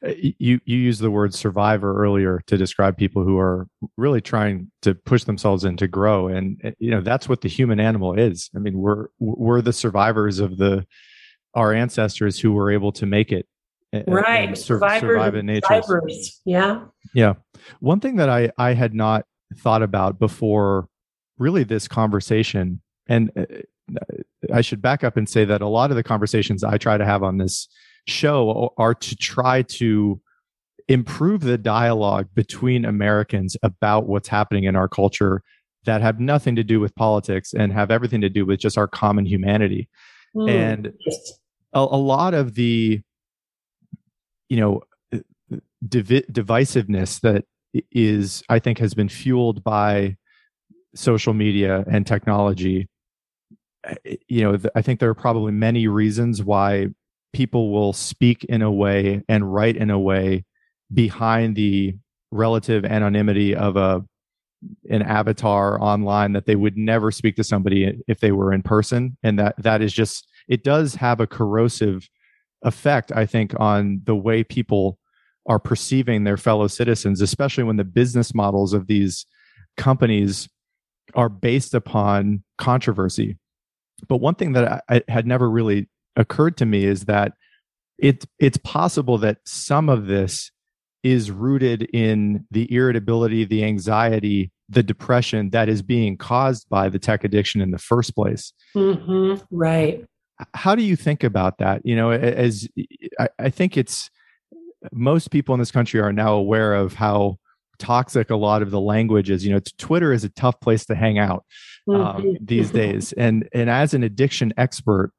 Uh, you you used the word survivor earlier to describe people who are really trying to push themselves and to grow and uh, you know that's what the human animal is. I mean, we're we're the survivors of the our ancestors who were able to make it right and sur- survive in nature survivors. yeah yeah one thing that i i had not thought about before really this conversation and uh, i should back up and say that a lot of the conversations i try to have on this show are to try to improve the dialogue between americans about what's happening in our culture that have nothing to do with politics and have everything to do with just our common humanity mm. and a, a lot of the you know uh, div- divisiveness that is i think has been fueled by social media and technology. You know i think there are probably many reasons why people will speak in a way and write in a way behind the relative anonymity of a an avatar online that they would never speak to somebody if they were in person. And that that is just it does have a corrosive effect, I think, on the way people are perceiving their fellow citizens, especially when the business models of these companies are based upon controversy. But one thing that I, I had never really occurred to me is that it, it's possible that some of this is rooted in the irritability, the anxiety, the depression that is being caused by the tech addiction in the first place. Mm-hmm. Right how do you think about that? You know as I, I, think it's most people in this country are now aware of how toxic a lot of the language is. You know twitter is a tough place to hang out um, mm-hmm. these days. And and as an addiction expert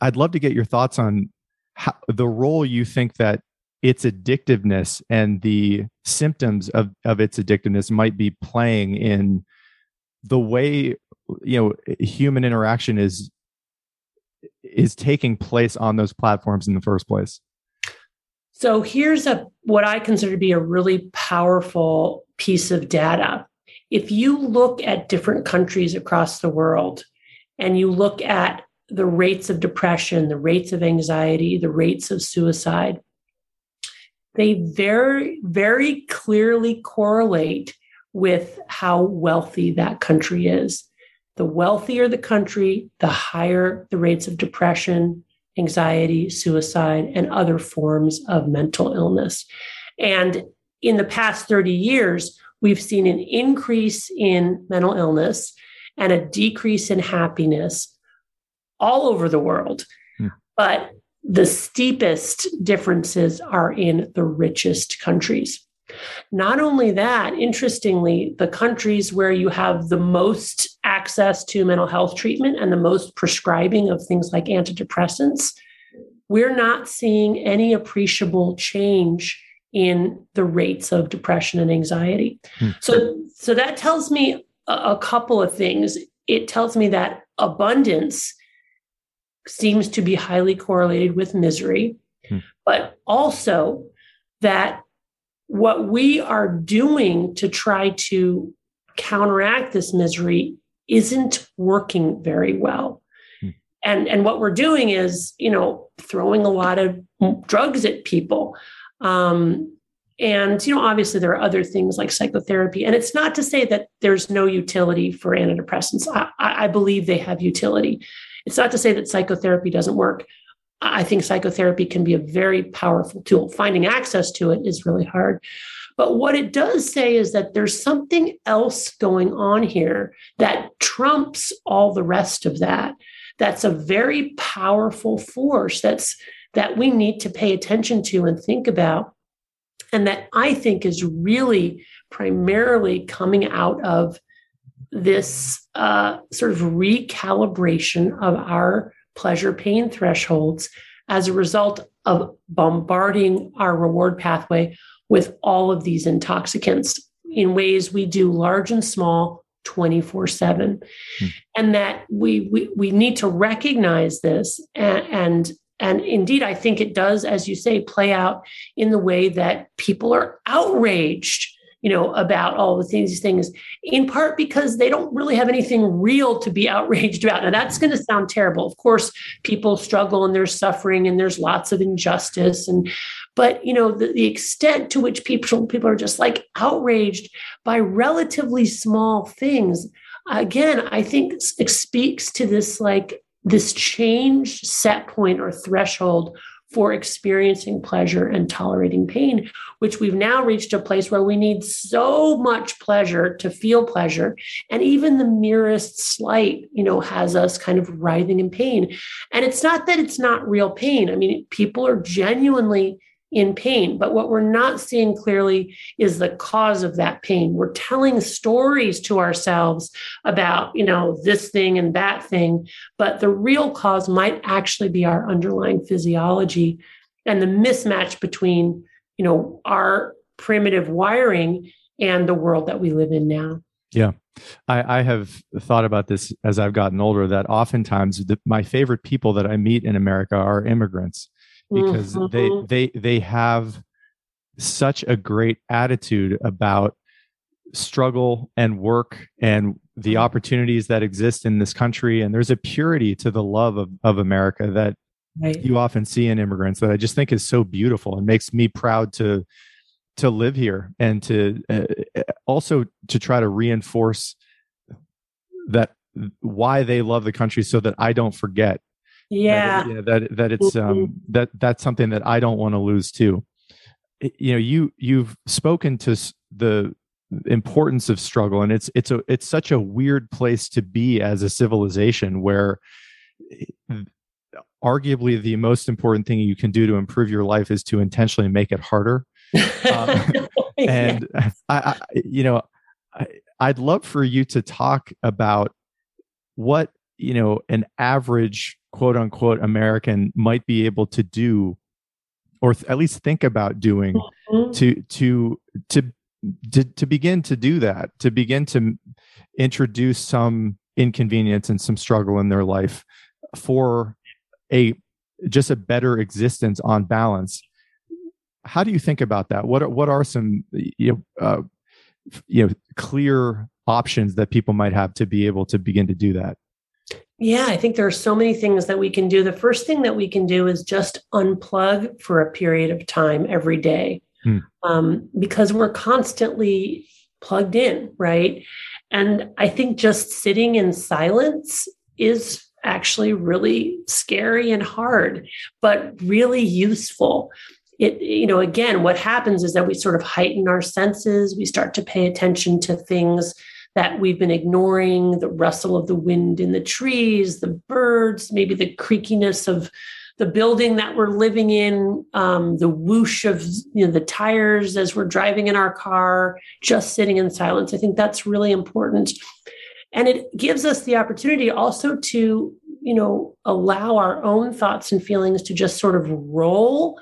i'd love to get your thoughts on how, the role you think that its addictiveness and the symptoms of, of its addictiveness might be playing in the way you know human interaction is is taking place on those platforms in the first place? So here's a what i consider to be a really powerful piece of data. If you look at different countries across the world and you look at the rates of depression the rates of anxiety the rates of suicide they very very clearly correlate with how wealthy that country is the wealthier the country, the higher the rates of depression, anxiety, suicide, and other forms of mental illness. And in the past 30 years, we've seen an increase in mental illness and a decrease in happiness all over the world. Hmm. But the steepest differences are in the richest countries. Not only that, interestingly, the countries where you have the most access to mental health treatment and the most prescribing of things like antidepressants, we're not seeing any appreciable change in the rates of depression and anxiety. Hmm. So, so that tells me a, a couple of things. It tells me that abundance seems to be highly correlated with misery, hmm. but also that what we are doing to try to counteract this misery isn't working very well. Hmm. And, and what we're doing is, you know, throwing a lot of drugs at people. Um, and, you know, obviously there are other things like psychotherapy. And it's not to say that there's no utility for antidepressants. I, I believe they have utility. It's not to say that psychotherapy doesn't work. I think psychotherapy can be a very powerful tool. Finding access to it is really hard. But what it does say is that there's something else going on here that trumps all the rest of that. That's a very powerful force that's that we need to pay attention to and think about. And that I think is really primarily coming out of this uh, sort of recalibration of our pleasure pain thresholds as a result of bombarding our reward pathway with all of these intoxicants in ways we do large and small 24 7 hmm. and that we, we we need to recognize this and, and and indeed i think it does as you say play out in the way that people are outraged you know, about all of these things, in part because they don't really have anything real to be outraged about. Now, that's going to sound terrible. Of course, people struggle and there's suffering and there's lots of injustice. And, but, you know, the, the extent to which people, people are just like outraged by relatively small things, again, I think speaks to this like this change set point or threshold for experiencing pleasure and tolerating pain, which we've now reached a place where we need so much pleasure to feel pleasure. And even the merest slight, you know, has us kind of writhing in pain. And it's not that it's not real pain. I mean, people are genuinely in pain. But what we're not seeing clearly is the cause of that pain. We're telling stories to ourselves about, you know, this thing and that thing, but the real cause might actually be our underlying physiology and the mismatch between, you know, our primitive wiring and the world that we live in now. Yeah. I, I, have thought about this as I've gotten older that oftentimes the, my favorite people that I meet in America are immigrants because mm-hmm. they they they have such a great attitude about struggle and work and the mm-hmm. opportunities that exist in this country and there's a purity to the love of, of america that right. you often see in immigrants that i just think is so beautiful and makes me proud to to live here and to uh, uh also to try to reinforce that why they love the country so that i don't forget yeah that, yeah, that that it's um mm-hmm. that that's something that i don't want to lose too. You know you you've spoken to the importance of struggle and it's it's a it's such a weird place to be as a civilization where eh, arguably the most important thing you can do to improve your life is to intentionally make it harder. Um, and I, I you know I, i'd love for you to talk about what you know an average quote unquote American might be able to do or th- at least think about doing mm-hmm. to to to to, to begin to do that, to begin to introduce some inconvenience and some struggle in their life for a just a better existence on balance. How do you think about that? What are, what are some you know, uh, you know clear options that people might have to be able to begin to do that? Yeah, I think there are so many things that we can do. The first thing that we can do is just unplug for a period of time every day hmm. um, because we're constantly plugged in, right? And I think just sitting in silence is actually really scary and hard, but really useful. It, you know, again, what happens is that we sort of heighten our senses, we start to pay attention to things that we've been ignoring the rustle of the wind in the trees, the birds, maybe the creakiness of the building that we're living in, um, the whoosh of you know, the tires as we're driving in our car, just sitting in silence. I think that's really important. And it gives us the opportunity also to, you know, allow our own thoughts and feelings to just sort of roll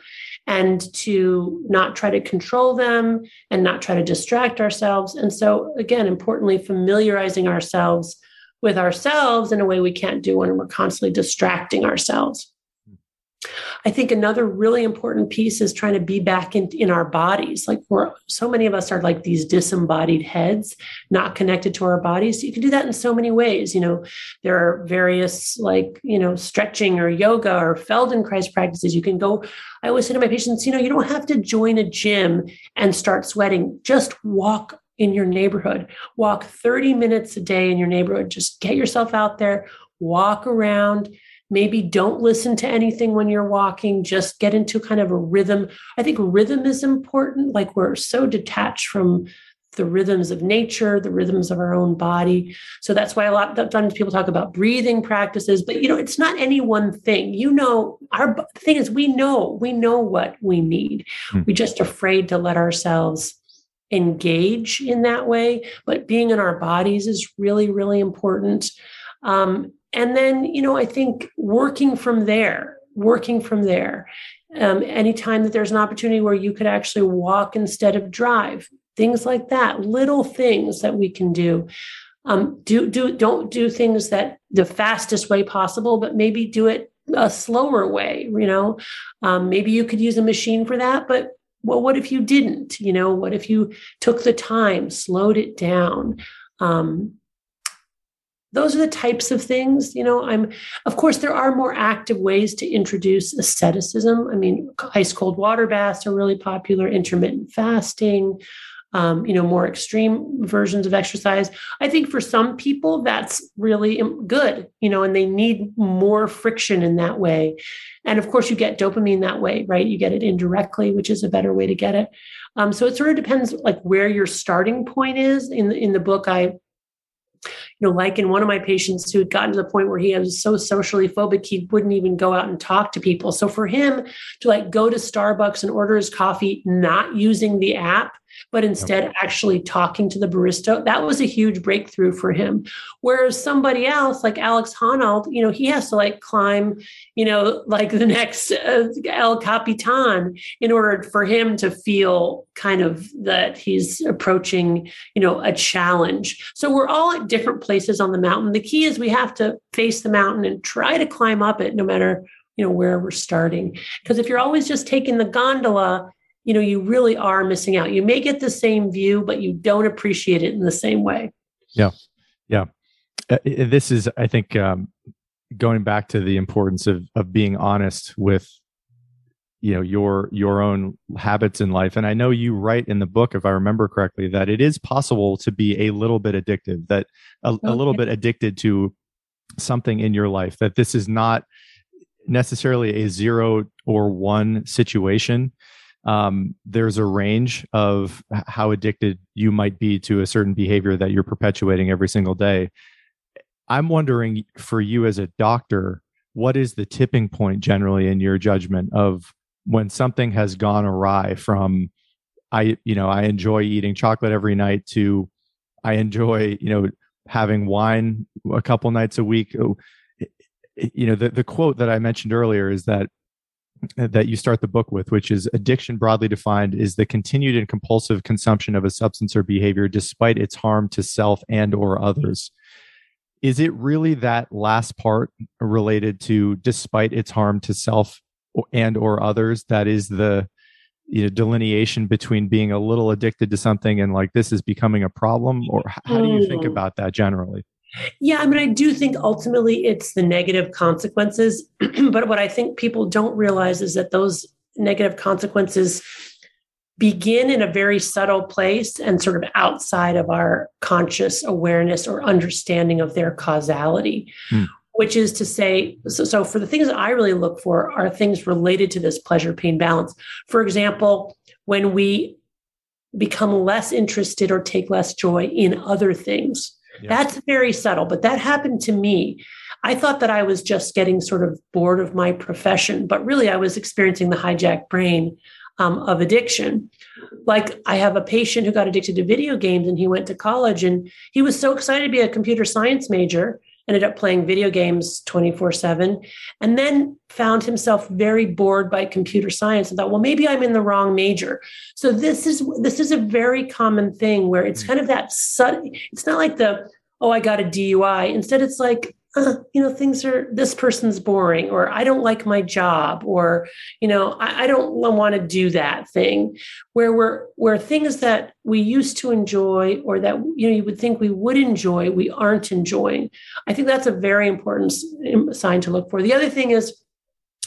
and to not try to control them and not try to distract ourselves. And so, again, importantly, familiarizing ourselves with ourselves in a way we can't do when we're constantly distracting ourselves. I think another really important piece is trying to be back in, in our bodies. Like we're so many of us are like these disembodied heads, not connected to our bodies. You can do that in so many ways. You know, there are various like, you know, stretching or yoga or Feldenkrais practices. You can go. I always say to my patients, you know, you don't have to join a gym and start sweating. Just walk in your neighborhood. Walk 30 minutes a day in your neighborhood. Just get yourself out there, walk around Maybe don't listen to anything when you're walking, just get into kind of a rhythm. I think rhythm is important. Like we're so detached from the rhythms of nature, the rhythms of our own body. So that's why a lot of times people talk about breathing practices, but you know, it's not any one thing. You know, our the thing is we know, we know what we need. Mm-hmm. We're just afraid to let ourselves engage in that way. But being in our bodies is really, really important. Um, and then you know i think working from there working from there um, anytime that there's an opportunity where you could actually walk instead of drive things like that little things that we can do. Um, do do don't do things that the fastest way possible but maybe do it a slower way you know? Um, maybe you could use a machine for that but well what if you didn't? You know what if you took the time slowed it down? Um, those are the types of things you know i'm of course there are more active ways to introduce asceticism. I mean ice cold water baths are really popular intermittent fasting um, you know more extreme versions of exercise. I think for some people that's really good you know and they need more friction in that way. And of course you get dopamine that way right? You get it indirectly which is a better way to get it. Um, so it sort of depends like where your starting point is. In the, in the book i know, like in one of my patients who had gotten to the point where he was so socially phobic, he wouldn't even go out and talk to people. So for him to like go to Starbucks and order his coffee, not using the app, but instead okay. actually talking to the barista. That was a huge breakthrough for him. Whereas somebody else, like Alex Honnold, you know, he has to like climb, you know, like the next uh, El Capitan in order for him to feel kind of that he's approaching, you know, a challenge. So we're all at different places on the mountain. The key is we have to face the mountain and try to climb up it no matter you know where we're starting because if you're always just taking the gondola you know you really are missing out. You may get the same view but you don't appreciate it in the same way. Yeah. Yeah. Uh, this is i think um, going back to the importance of of being honest with you know your your own habits in life. And i know you write in the book if i remember correctly that it is possible to be a little bit addictive that a, okay. a little bit addicted to something in your life that this is not necessarily a zero or one situation um, there's a range of how addicted you might be to a certain behavior that you're perpetuating every single day. I'm wondering for you as a doctor, what is the tipping point generally in your judgment of when something has gone awry from I, you know, I enjoy eating chocolate every night to I enjoy, you know, having wine a couple nights a week. Oh, you know, the, the quote that I mentioned earlier is that that you start the book with, which is addiction broadly defined is the continued and compulsive consumption of a substance or behavior despite its harm to self and or others. Is it really that last part related to despite its harm to self and or others that is the you know delineation between being a little addicted to something and like this is becoming a problem or how do you think mm. about that generally? Yeah, I mean, I do think ultimately it's the negative consequences. but what I think people don't realize is that those negative consequences begin in a very subtle place and sort of outside of our conscious awareness or understanding of their causality. Hmm. Which is to say, so, so for the things that I really look for are things related to this pleasure pain balance. For example, when we become less interested or take less joy in other things, that's very subtle, but that happened to me. I thought that I was just getting sort of bored of my profession, but really I was experiencing the hijacked brain um, of addiction. Like I have a patient who got addicted to video games and he went to college and he was so excited to be a computer science major ended up playing video games 24 7 and then found himself very bored by computer science and thought well maybe i'm in the wrong major so this is this is a very common thing where it's mm. kind of that sudden it's not like the oh i got a dui instead it's like uh, you know, things are, this person's boring, or I don't like my job, or, you know, I, I don't want to do that thing where we're, where things that we used to enjoy or that, you know, you would think we would enjoy, we aren't enjoying. I think that's a very important sign to look for. The other thing is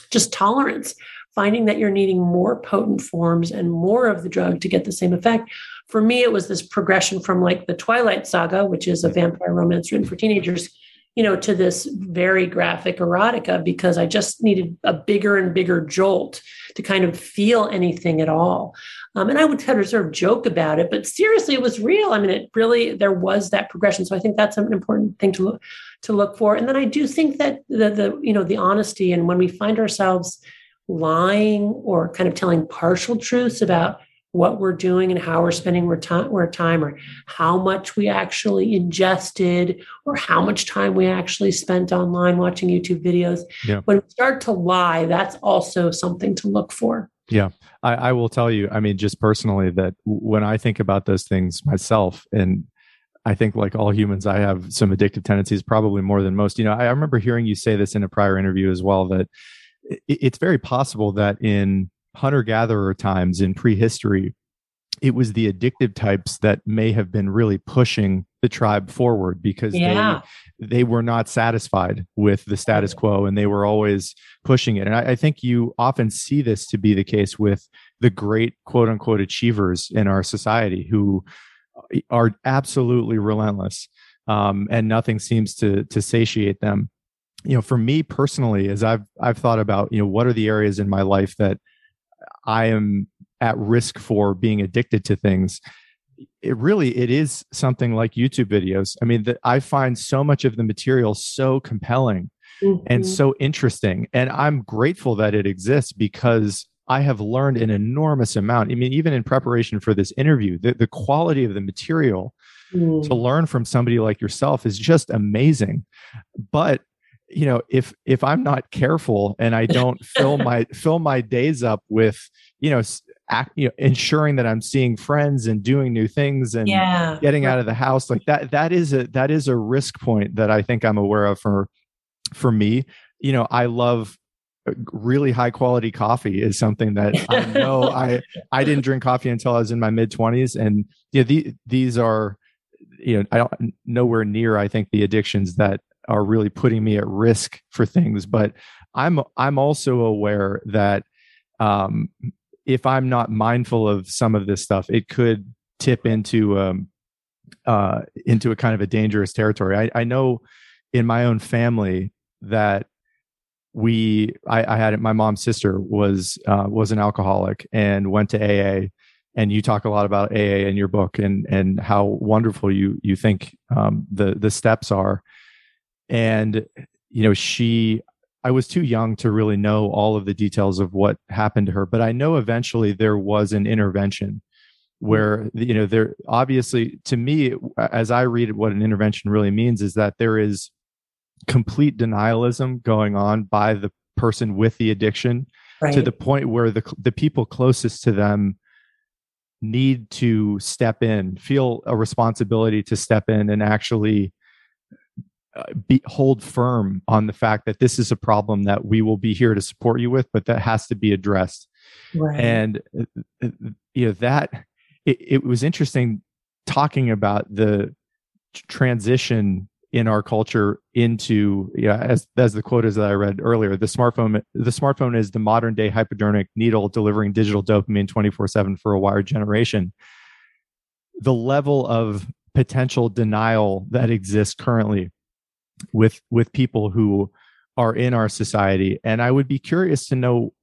just tolerance, finding that you're needing more potent forms and more of the drug to get the same effect for me it was this progression from like the twilight saga which is a vampire romance written for teenagers you know, to this very graphic erotica because I just needed a bigger and bigger jolt to kind of feel anything at all. Um, and I would kind of sort of joke about it, but seriously, it was real. I mean, it really there was that progression. So I think that's an important thing to look to look for. And then I do think that the the you know the honesty and when we find ourselves lying or kind of telling partial truths about what we're doing and how we're spending our time, our time or how much we actually ingested or how much time we actually spent online watching YouTube videos. Yeah. When we start to lie, that's also something to look for. Yeah. I, I will tell you, I mean, just personally, that when I think about those things myself, and I think like all humans, I have some addictive tendencies, probably more than most. You know, I, I remember hearing you say this in a prior interview as well that it, it's very possible that in hunter gatherer times in prehistory, it was the addictive types that may have been really pushing the tribe forward because yeah. they they were not satisfied with the status quo and they were always pushing it. And I, I, think you often see this to be the case with the great quote unquote achievers in our society who are absolutely relentless um, and nothing seems to to satiate them. You know, for me personally, as I've I've thought about, you know, what are the areas in my life that I am at risk for being addicted to things. It really it is something like youtube videos. I mean that i find so much of the material so compelling mm-hmm. and so interesting. And i'm grateful that it exists because i have learned an enormous amount. I mean even in preparation for this interview the, the quality of the material mm. to learn from somebody like yourself is just amazing. But you know if if i'm not careful and i don't fill my fill my days up with you know act, you know ensuring that i'm seeing friends and doing new things and yeah. getting out of the house like that that is a that is a risk point that i think i'm aware of for for me you know i love uh, really high quality coffee is something that i know i i didn't drink coffee until i was in my mid 20s and yeah the, these are you know i don't nowhere near i think the addictions that are really putting me at risk for things but i'm i'm also aware that um, if i'm not mindful of some of this stuff it could tip into um, uh, into a kind of a dangerous territory. I, I know in my own family that we I, I had my mom's sister was uh, was an alcoholic and went to AA and you talk a lot about AA in your book and and how wonderful you you think um, the the steps are and you know she i was too young to really know all of the details of what happened to her but i know eventually there was an intervention where mm-hmm. you know there obviously to me as i read it what an intervention really means is that there is complete denialism going on by the person with the addiction right. to the point where the the people closest to them need to step in, feel a responsibility to step in and actually be, hold firm on the fact that this is a problem that we will be here to support you with, but that has to be addressed. Right. And uh, uh, you know that it, it was interesting talking about the transition in our culture into yeah as as the quote is that I read earlier the smartphone the smartphone is the modern day hypodermic needle delivering digital dopamine 24/7 for a wired generation the level of potential denial that exists currently with with people who are in our society. And I would be curious to know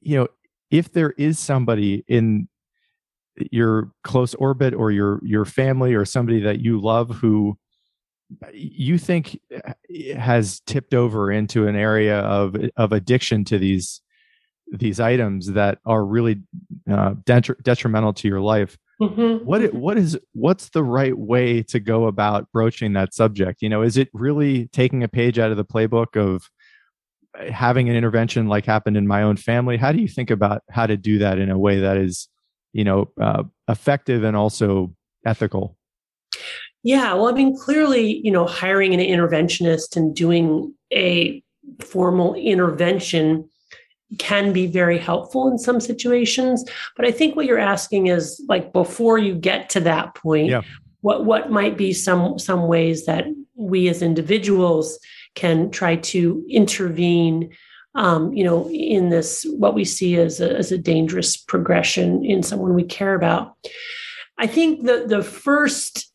you know if there is somebody in your close orbit or your your family or somebody that you love who you think eh, has tipped over into an area of of addiction to these these items that are really uh, detri- detrimental to your life mm-hmm. what what is what's the right way to go about broaching that subject? You know is it really taking a page out of the playbook of eh, having an intervention like happened in my own family? How do you think about how to do that in a way that is you know uh, effective and also ethical? Yeah, well, I mean, clearly, you know, hiring an interventionist and doing a formal intervention can be very helpful in some situations. But I think what you're asking is like before you get to that point, yeah. what what might be some some ways that we as individuals can try to intervene um, you know, in this what we see as a, as a dangerous progression in someone we care about. I think the the first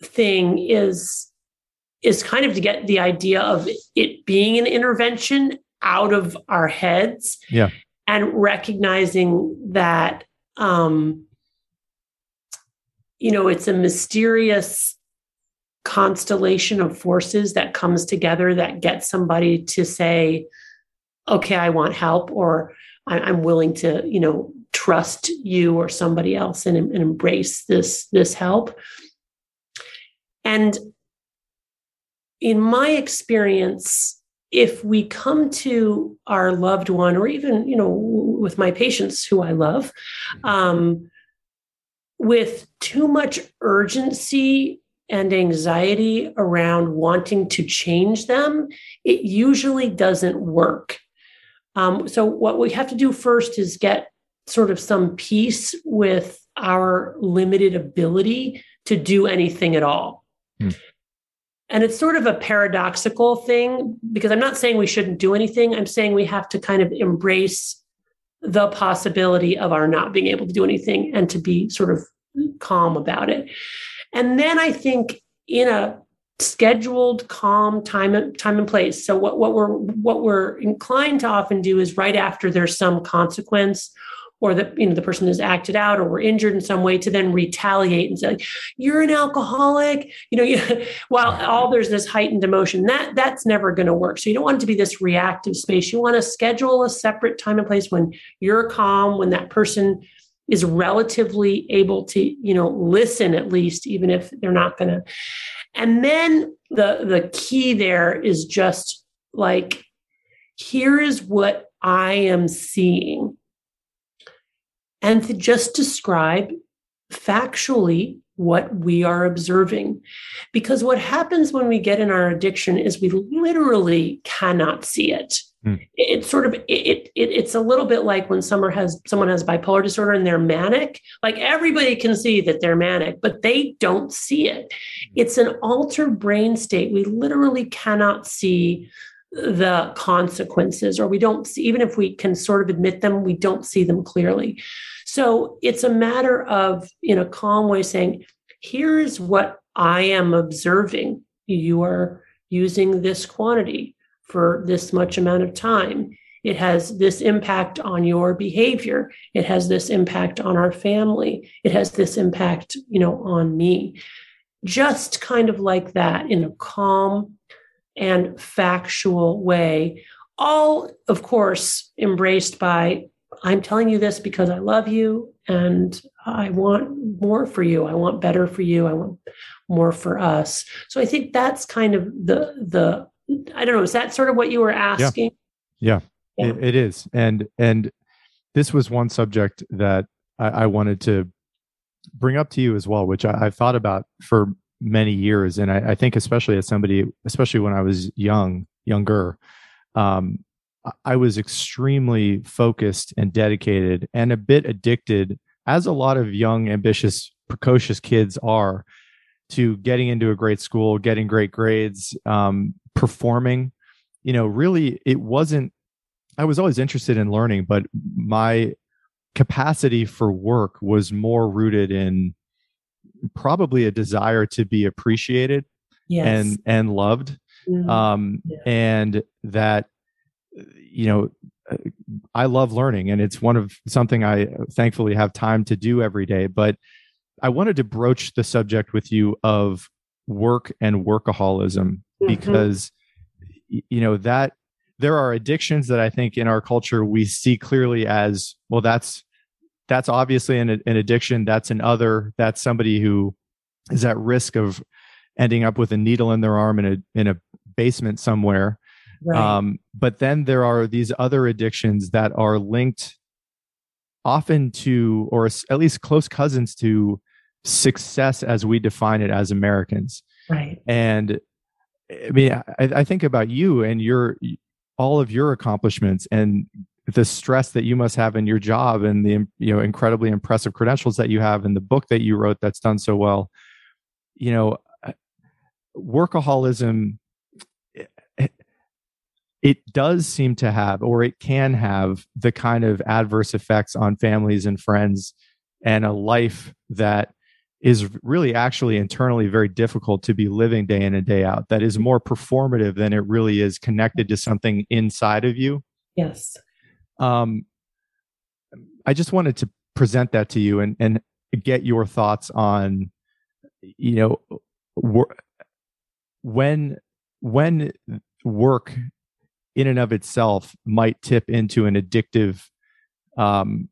thing is is kind of to get the idea of it being an intervention out of our heads yeah. and recognizing that um you know it's a mysterious constellation of forces that comes together that gets somebody to say okay i want help or i'm willing to you know trust you or somebody else and, and embrace this this help. And in my experience, if we come to our loved one, or even, you know, with my patients who I love, um, with too much urgency and anxiety around wanting to change them, it usually doesn't work. Um, so, what we have to do first is get sort of some peace with our limited ability to do anything at all. Hmm. And it's sort of a paradoxical thing because I'm not saying we shouldn't do anything. I'm saying we have to kind of embrace the possibility of our not being able to do anything and to be sort of calm about it. And then I think in a scheduled calm time time and place so what, what we're what we're inclined to often do is right after there's some consequence or that you know the person has acted out or were injured in some way to then retaliate and say you're an alcoholic you know you, while all there's this heightened emotion. That that's never going to work. So you don't want it to be this reactive space. You want to schedule a separate time and place when you're calm when that person is relatively able to you know listen at least even if they're not going to and then the the key there is just like here is what i am seeing and to just describe factually what we are observing. Because what happens when we get in our addiction is we literally cannot see it. Mm. It's sort of it, it, it's a little bit like when someone has someone has bipolar disorder and they're manic. Like everybody can see that they're manic, but they don't see it. Hmm. It's an altered brain state. We literally cannot see the consequences, or we don't see, even if we can sort of admit them, we don't see them clearly. So it's a matter of, in a calm way, saying, here's what I am observing. You are using this quantity for this much amount of time. It has this impact on your behavior. It has this impact on our family. It has this impact, you know, on me. Just kind of like that in a calm, and factual way, all, of course, embraced by I'm telling you this because I love you and I want more for you. I want better for you. I want more for us. So I think that's kind of the the I don't know, is that sort of what you were asking? Yeah. yeah. it, it is and and this was one subject that I, I, wanted to bring up to you as well which I, have thought about for many years. And I, I, think especially as somebody especially when i was young younger um, i was extremely focused and dedicated and a bit addicted as a lot of young ambitious precocious kids are to getting into a great school getting great grades um, performing. You know really it wasn't i was always interested in learning but my capacity for work was more rooted in probably a desire to be appreciated yes. and and loved mm-hmm. um yeah. and that you know i love learning and it's one of something i thankfully have time to do every day but i wanted to broach the subject with you of work and workaholism mm-hmm. because you know that there are addictions that i think in our culture we see clearly as well that's that's obviously an, an addiction that's an other that's somebody who is at risk of ending up with a needle in their arm in a in a basement somewhere. Right. um, but then there are these other addictions that are linked often to or at least close cousins to success as we define it as americans. Right. And i mean i, I think about you and your all of your accomplishments and the stress that you must have in your job and the you know incredibly impressive credentials that you have and the book that you wrote that's done so well. You know uh, workaholism it does seem to have or it can have the kind of adverse effects on families and friends and a life that is really actually internally very difficult to be living day in and day out that is more performative than it really is connected to something inside of you. Yes um, I just wanted to present that to you and and get your thoughts on, you know, wor- when when work in and of itself might tip into an addictive um,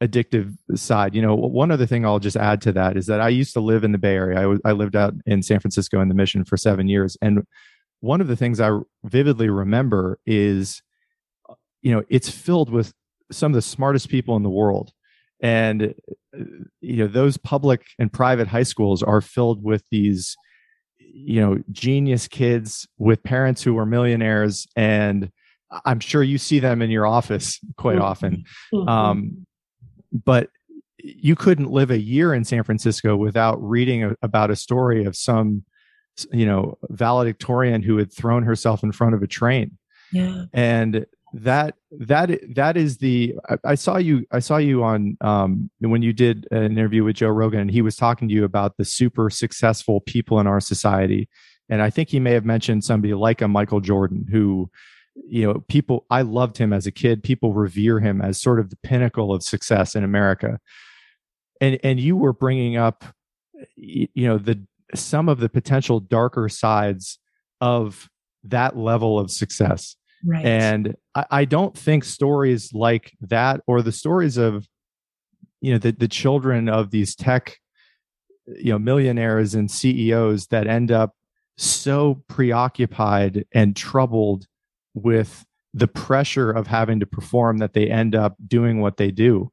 addictive side. You know, one other thing I'll just add to that is that I used to live in the Bay Area. I, w- I lived out in San Francisco in the Mission for seven years, and one of the things I vividly remember is you know it's filled with some of the smartest people in the world. And uh, you know those public and private high schools are filled with these you know genius kids with parents who are millionaires. And i'm sure you see them in your office quite mm-hmm. often mm-hmm. um, but you couldn't live a year in san francisco without reading a, about a story of some you know valedictorian who had thrown herself in front of a train. Yeah. And that that that is the I, I, saw you I saw you on um when you did an interview with Joe Rogan and he was talking to you about the super successful people in our society. And I think he may have mentioned somebody like a Michael Jordan who you know people I loved him as a kid. People revere him as sort of the pinnacle of success in America. And and you were bringing up you know the some of the potential darker sides of that level of success Right. And I, I, don't think stories like that or the stories of, you know, the, the children of these tech, you know, millionaires and CEOs that end up so preoccupied and troubled with the pressure of having to perform that they end up doing what they do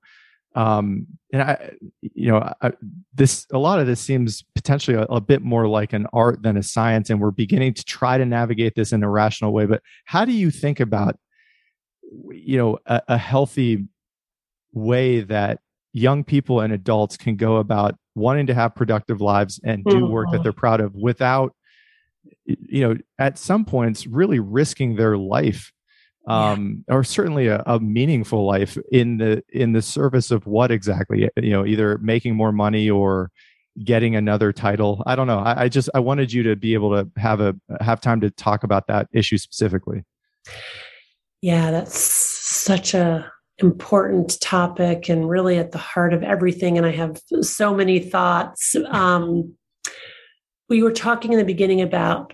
um, and I, you know, I, this a lot of this seems potentially a, a, bit more like an art than a science, and we're beginning to try to navigate this in a rational way. But how do you think about, you know, a, a healthy way that young people and adults can go about wanting to have productive lives and do work that mm-hmm. they're proud of without, you know, at some points really risking their life um, yeah. or certainly a, a, meaningful life in the in the service of what exactly you know either making more money or getting another title. I don't know. I, I, just i wanted you to be able to have a have time to talk about that issue specifically. Yeah that's such a important topic and really at the heart of everything and i have so many thoughts. Um, we were talking in the beginning about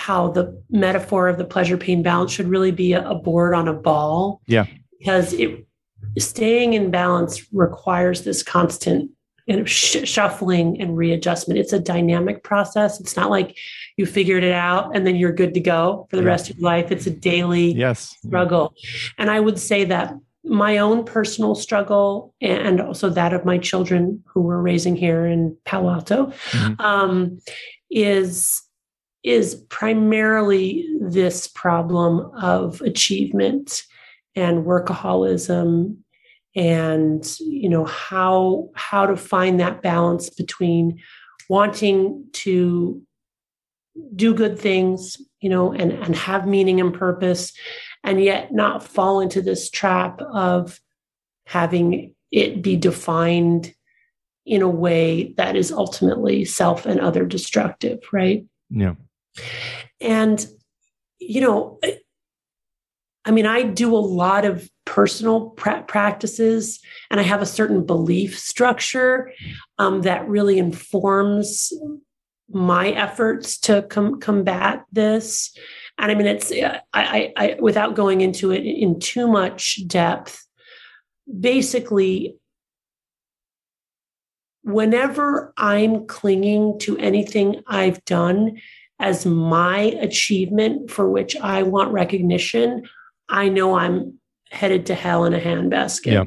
how the metaphor of the pleasure pain balance should really be a, a board on a ball. Yeah. Because it staying in balance requires this constant kind of sh- shuffling and readjustment. It's a dynamic process. It's not like you figured it out and then you're good to go for the rest of your life. It's a daily yes. struggle. And I would say that my own personal struggle and also that of my children who we're raising here in Palo Alto mm-hmm. um, is is primarily this problem of achievement and workaholism and you know how how to find that balance between wanting to do good things you know and and have meaning and purpose and yet not fall into this trap of having it be defined in a way that is ultimately self and other destructive right? Yeah and you know i mean i do a lot of personal pra- practices and i have a certain belief structure um, that really informs my efforts to com- combat this and I mean, it's I, I, I without going into it in too much depth. Basically, whenever I'm clinging to anything I've done as my achievement for which I want recognition, I know I'm headed to hell in a handbasket. Yeah.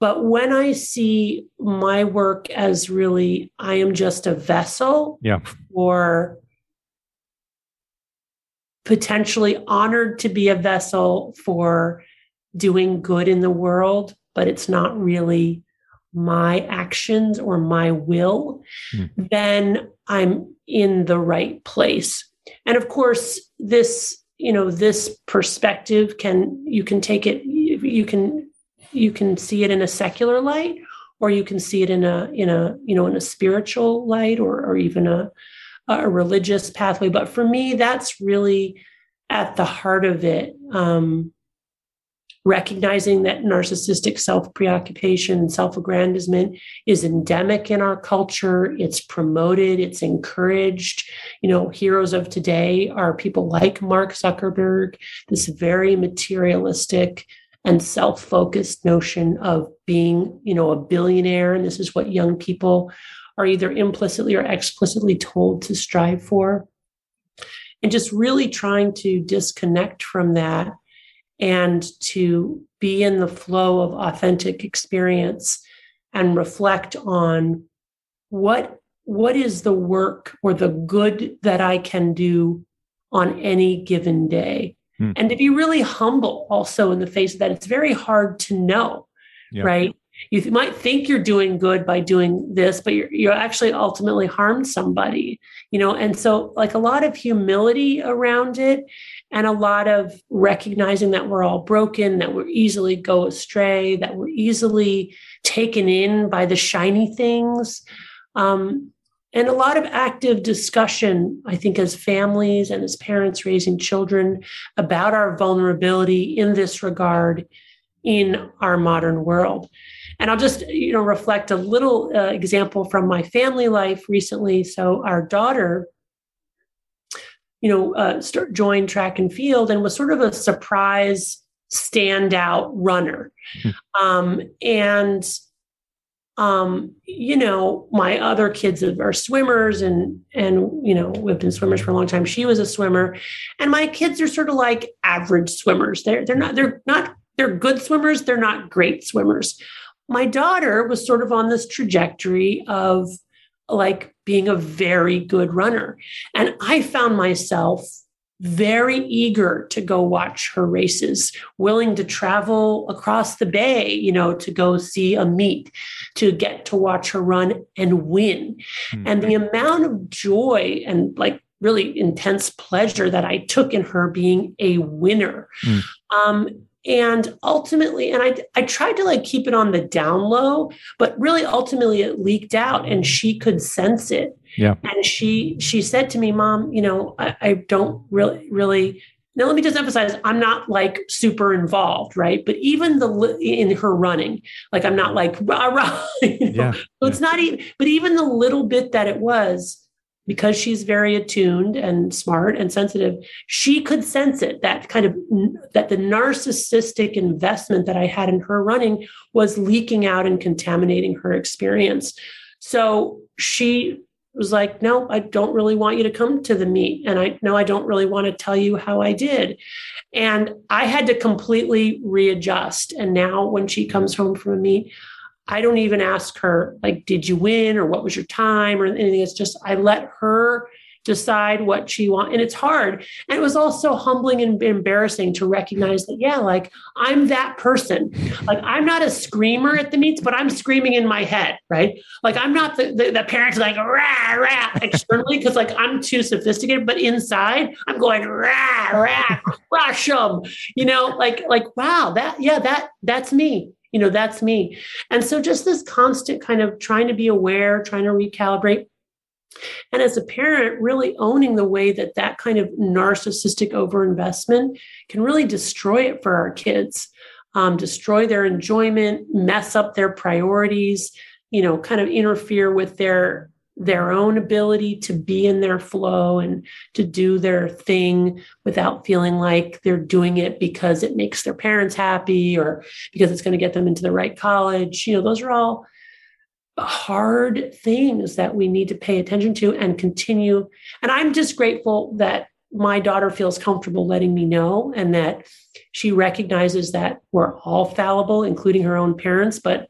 But when I see my work as really, I am just a vessel yeah. for potentially honored to be a vessel for doing good in the world, but it's not really my actions or my will, mm. then I'm in the right place. And of course, this, you know, this perspective can, you can take it, you can, you can see it in a secular light, or you can see it in a, in a, you know, in a spiritual light or, or even a, a religious pathway. But for me, that's really at the heart of it. Um, recognizing that narcissistic self preoccupation and self aggrandizement is endemic in our culture. It's promoted, it's encouraged. You know, heroes of today are people like Mark Zuckerberg, this very materialistic and self focused notion of being, you know, a billionaire. And this is what young people are either implicitly or explicitly told to strive for. And just really trying to disconnect from that and to be in the flow of authentic experience and reflect on what what is the work or the good that I can do on any given day. Hmm. And to be really humble also in the face of that. It's very hard to know, yeah. right? You th- might think you're doing good by doing this, but you're, you're actually ultimately harmed somebody, you know? And so, like, a lot of humility around it and a lot of recognizing that we're all broken, that we're easily go astray, that we're easily taken in by the shiny things. Um, and a lot of active discussion, I think, as families and as parents raising children about our vulnerability in this regard in our modern world. And I'll just, you know, reflect a little uh, example from my family life recently. So our daughter, you know, uh, start, joined track and field and was sort of a surprise standout runner. Hmm. Um, and um, you know, my other kids are swimmers and and you know, we've been swimmers for a long time. She was a swimmer. And my kids are sort of like average swimmers. They're they're not they're not they're good swimmers, they're not great swimmers my daughter was sort of on this trajectory of like being a very good runner. And I found myself very eager to go watch her races, willing to travel across the bay, you know, to go see a meet, to get to watch her run and win. Mm-hmm. And the amount of joy and like really intense pleasure that I took in her being a winner. Mm. Um, and ultimately and i i tried to like keep it on the down low but really ultimately it leaked out and she could sense it yeah and she she said to me mom you know i, I don't really really now let me just emphasize i'm not like super involved right but even the in her running like i'm not like rah, rah, you know? yeah, so yeah. it's not even but even the little bit that it was because she's very attuned and smart and sensitive she could sense it that kind of that the narcissistic investment that i had in her running was leaking out and contaminating her experience so she was like, no, I don't really want you to come to the meet. And I know I don't really want to tell you how I did. And I had to completely readjust. And now when she comes home from a meet, I don't even ask her, like, did you win or what was your time or anything. It's just I let her decide what she wants. And it's hard. And it was also humbling and embarrassing to recognize that, yeah, like I'm that person. Like I'm not a screamer at the meets, but I'm screaming in my head, right? Like I'm not the, the, the parents like rah, rah externally because like I'm too sophisticated, but inside I'm going rah, rah, rush them, you know, like, like, wow, that, yeah, that, that's me you know that's me. And so just this constant kind of trying to be aware trying to recalibrate. And as a parent, really owning the way that that kind of narcissistic overinvestment can really destroy it for our kids, um, destroy their enjoyment, mess up their priorities, you know, kind of interfere with their their own ability to be in their flow and to do their thing without feeling like they're doing it because it makes their parents happy or because it's going to get them into the right college. You know, those are all hard things that we need to pay attention to and continue. And I'm just grateful that my daughter feels comfortable letting me know and that she recognizes that we're all fallible, including her own parents, but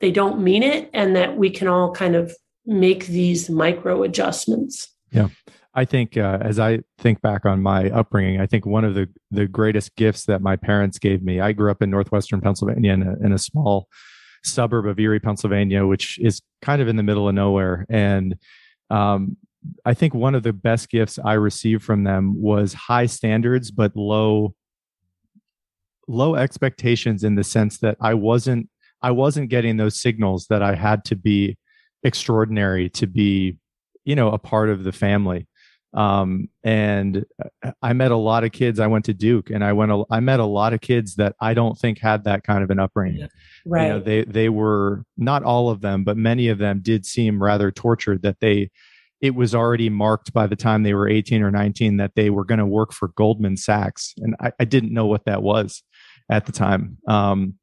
they don't mean it and that we can all kind of make these micro adjustments. Yeah. I think uh, as I think back on my upbringing, I think one of the the greatest gifts that my parents gave me. I grew up in northwestern Pennsylvania in a, in a small suburb of Erie, Pennsylvania, which is kind of in the middle of nowhere. And um, I think one of the best gifts I received from them was high standards, but low low expectations in the sense that I wasn't I wasn't getting those signals that I had to be extraordinary to be, you know, a part of the family. Um, and I met a lot of kids. I went to Duke, and I went. I met a lot of kids that I don't think had that kind of an upbringing. Yeah. Right. You know, they they were not all of them, but many of them did seem rather tortured. That they, it was already marked by the time they were eighteen or nineteen that they were going to work for Goldman Sachs, and I, I, didn't know what that was at the time. Um,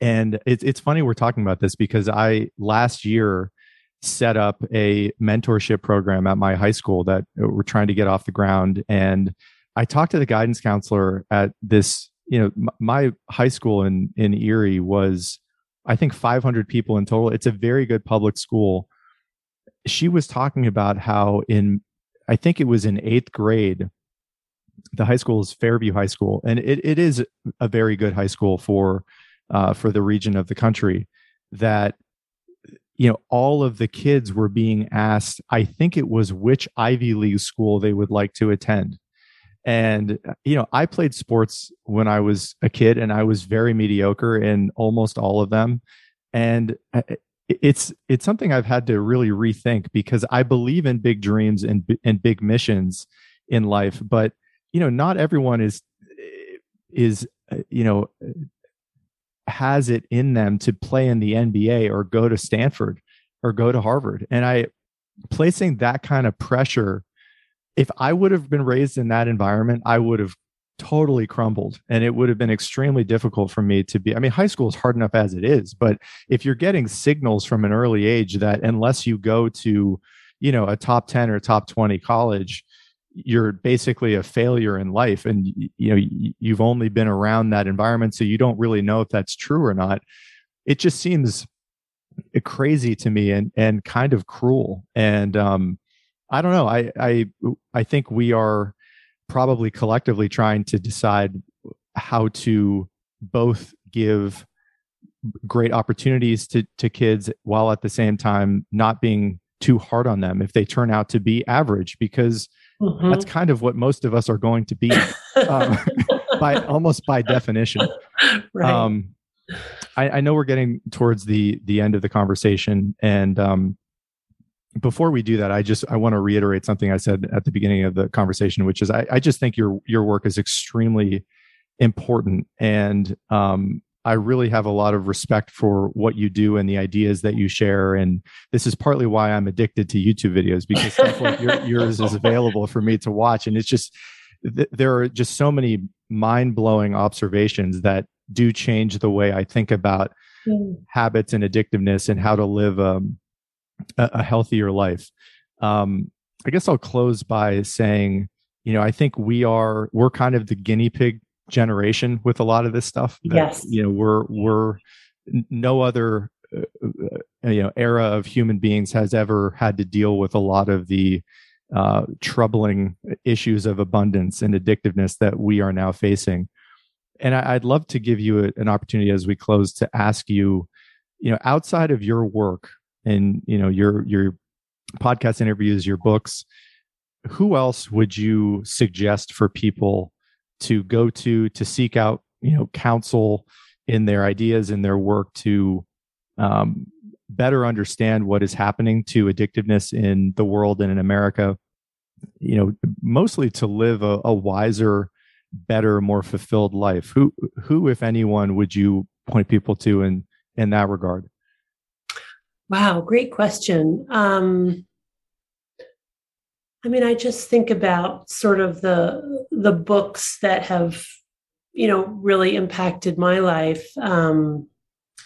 and it's it's funny we're talking about this because I last year set up a mentorship program at my high school that we're trying to get off the ground. And I talked to the guidance counselor at this, you know, my high school in, in Erie was, I think 500 people in total. It's a very good public school. She was talking about how in, I think it was in eighth grade, the high school is Fairview High School, and it, it is a very good high school for uh, for the region of the country. That you know, all of the kids were being asked, I think it was which Ivy League school they would like to attend. And, uh, you know, I played sports when I was a kid and I was very mediocre in almost all of them. And uh, it's it's something I've had to really rethink because I believe in big dreams and and big missions in life, but you know, not everyone is is uh, you know has it in them to play in the NBA or go to Stanford or go to Harvard. And I placing that kind of pressure, if I would have been raised in that environment, I would have totally crumbled and it would have been extremely difficult for me to be. I mean, high school is hard enough as it is, but if you're getting signals from an early age that unless you go to, you know, a top 10 or top 20 college, you're basically a failure in life and you know you've only been around that environment so you don't really know if that's true or not. It just seems crazy to me and and kind of cruel and um i don't know i i i think we are probably collectively trying to decide how to both give great opportunities to to kids while at the same time not being too hard on them if they turn out to be average because Mm-hmm. That's kind of what most of us are going to be um, by almost by definition. Right. Um, I, I, know we're getting towards the the end of the conversation, and um, before we do that, I just I want to reiterate something I said at the beginning of the conversation, which is I, I just think your your work is extremely important, and um, I really have a lot of respect for what you do and the ideas that you share. And this is partly why I'm addicted to YouTube videos because stuff like your, yours is available for me to watch. And it's just, th- there are just so many mind blowing observations that do change the way I think about mm. habits and addictiveness and how to live um, a, a, healthier life. um, I guess I'll close by saying, you know, I think we are we're kind of the guinea pig generation with a lot of this stuff. That, yes. You know, we're we're no other uh, uh, you know era of human beings has ever had to deal with a lot of the uh, troubling issues of abundance and addictiveness that we are now facing. And I, would love to give you a, an opportunity as we close to ask you, you know, outside of your work and you know your your podcast interviews, your books, who else would you suggest for people to go to to seek out, you know, counsel in their ideas in their work to um, better understand what is happening to addictiveness in the world and in America? You know, mostly to live a, a wiser, better, more fulfilled life. Who, who, if anyone, would you point people to in in that regard? Wow, great question. Um, I mean, I just think about sort of the the books that have, you know, really impacted my life. Um,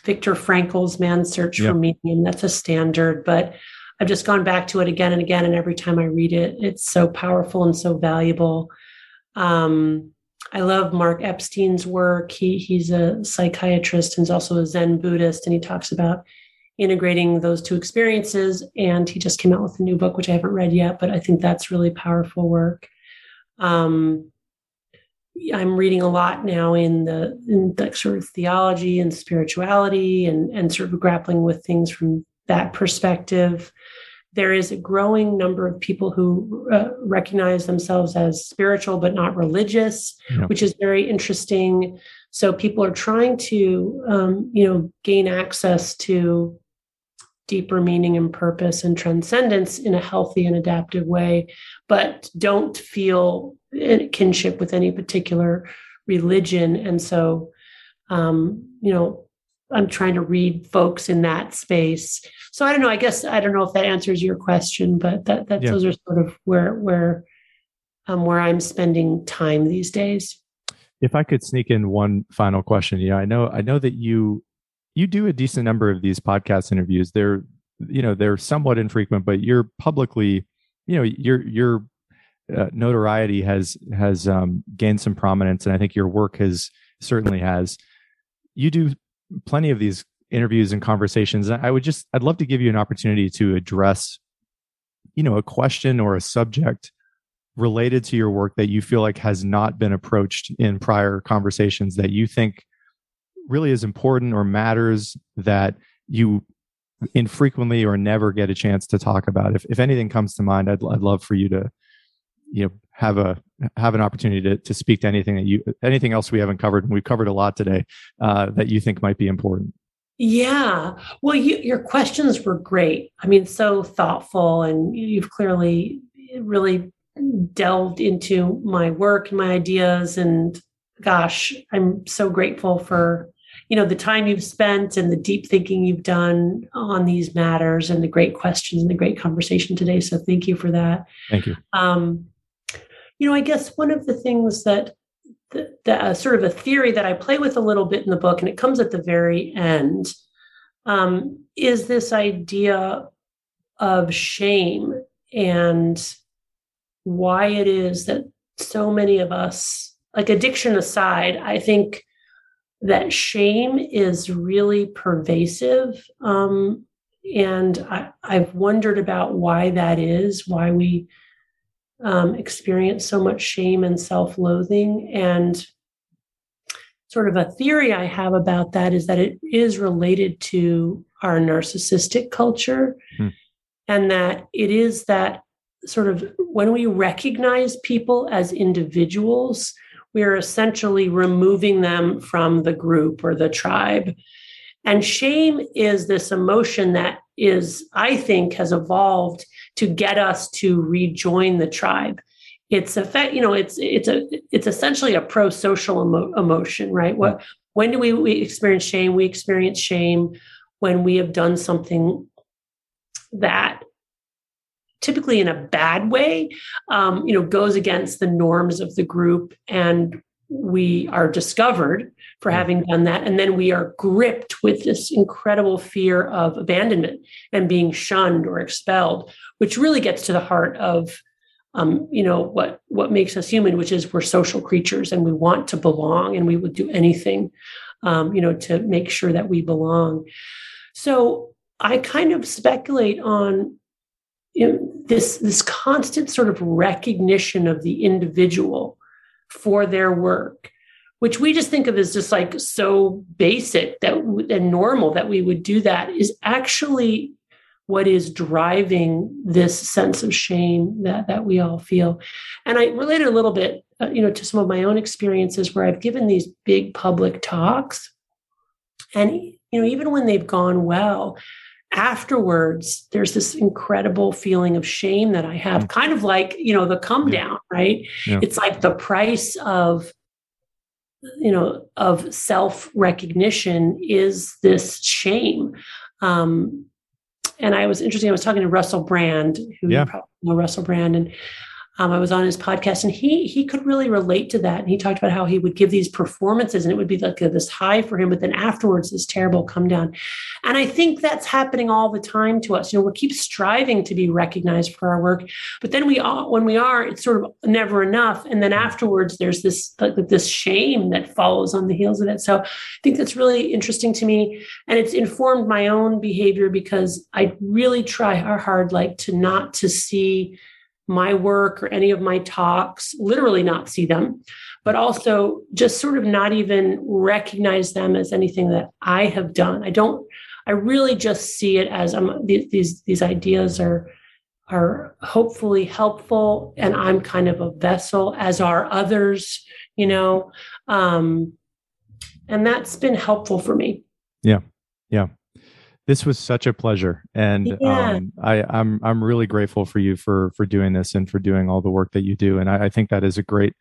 Viktor Frankl's Man's Search yep. for Meaning. That's a standard, but I've just gone back to it again and again, and every time I read it, it's so powerful and so valuable. Um, I love Mark Epstein's work. He he's a psychiatrist and he's also a Zen Buddhist, and he talks about integrating those two experiences. And he just came out with a new book, which I haven't read yet, but I think that's really powerful work. Um, I'm reading a lot now in the in the sort of theology and spirituality and and sort of grappling with things from that perspective. There is a growing number of people who uh, recognize themselves as spiritual but not religious, yeah. which is very interesting. So people are trying to, um, you know, gain access to deeper meaning and purpose and transcendence in a healthy and adaptive way, but don't feel kinship with any particular religion. And so, um, you know, I'm trying to read folks in that space. So I don't know. I guess I don't know if that answers your question, but that that yeah. those are sort of where where um, where I'm spending time these days. If I could sneak in one final question, you know, I know I know that you you do a decent number of these podcast interviews. They're you know they're somewhat infrequent, but you're publicly you know your your uh, notoriety has has um, gained some prominence, and I think your work has certainly has. You do plenty of these interviews and conversations. I would just I'd love to give you an opportunity to address you know a question or a subject related to your work that you feel like has not been approached in prior conversations that you think really is important or matters that you infrequently or never get a chance to talk about. If, if anything comes to mind I'd, I'd love for you to you know have a have an opportunity to, to speak to anything that you anything else we haven't covered. And we've covered a lot today uh, that you think might be important. Yeah. Well you, your questions were great. I mean so thoughtful and you've clearly really delved into my work and my ideas and gosh i'm so grateful for you know the time you've spent and the deep thinking you've done on these matters and the great questions and the great conversation today. So thank you for that. Thank you. Um, you know i guess one of the things that the, the uh, sort of a theory that i play with a little bit in the book and it comes at the very end um, is this idea of shame and why it is that so many of us like addiction aside i think that shame is really pervasive. Um, and I, have wondered about why that is, why we um, experience so much shame and self loathing. And sort of a theory I have about that is that it is related to our narcissistic culture, hmm. and that it is that sort of when we recognize people as individuals we are essentially removing them from the group or the tribe. And shame is this emotion that is, I think, has evolved to get us to rejoin the tribe. It's effect, you know, it's it's a it's essentially a pro-social emo- emotion, right? What mm. when do we, we experience shame? We experience shame when we have done something that typically in a bad way, um, you know, goes against the norms of the group. And we are discovered for having done that. And then we are gripped with this incredible fear of abandonment and being shunned or expelled, which really gets to the heart of um, you know what what makes us human, which is we're social creatures and we want to belong and we would do anything, um, you know, to make sure that we belong. So I kind of speculate on you know, this this constant sort of recognition of the individual for their work which we just think of as just like so basic that and normal that we would do that is actually what is driving this sense of shame that that we all feel. And i related a little bit uh, you know to some of my own experiences where i've given these big public talks. And you know even when they've gone well afterwards there's this incredible feeling of shame that i have mm. kind of like you know the come down right yeah. it's like the price of you know of self recognition is this shame um and I was interesting. I was talking to Russell Brand, who yeah. you probably know Russell Brand, and um, I was on his podcast, and he he could really relate to that. And he talked about how he would give these performances, and it would be like a, this high for him, but then afterwards, this terrible come down. And I think that's happening all the time to us. You know, we keep striving to be recognized for our work, but then we all, when we are, it's sort of never enough. And then afterwards, there's this like this shame that follows on the heels of it. So I think that's really interesting to me, and it's informed my own behavior because I really try hard, like to not to see my work or any of my talks, literally not see them, but also just sort of not even recognize them as anything that I have done. I don't, I really just see it as I'm, these, these ideas are, are hopefully helpful and I'm kind of a vessel as are others, you know, um, and that's been helpful for me. Yeah. Yeah this was such a pleasure and yeah. um, I, am I'm, I'm really grateful for you for for doing this and for doing all the work that you do and I, I, think that is a great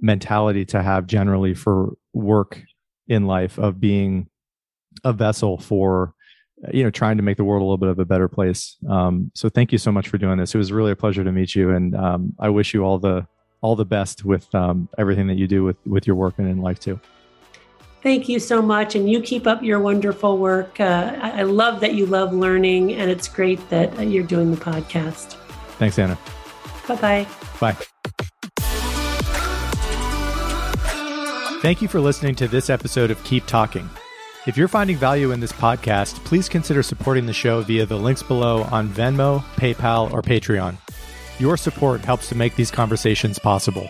mentality to have generally for work in life of being a vessel for you know trying to make the world a little bit of a better place. Um, so thank you so much for doing this. It was really a pleasure to meet you and um, i wish you all the all the best with um, everything that you do with with your work and in life too Thank you so much. And you keep up your wonderful work. Uh, I love that you love learning, and it's great that uh, you're doing the podcast. Thanks, Anna. Bye-bye. Bye. Thank you for listening to this episode of Keep Talking. If you're finding value in this podcast, please consider supporting the show via the links below on Venmo, PayPal, or Patreon. Your support helps to make these conversations possible.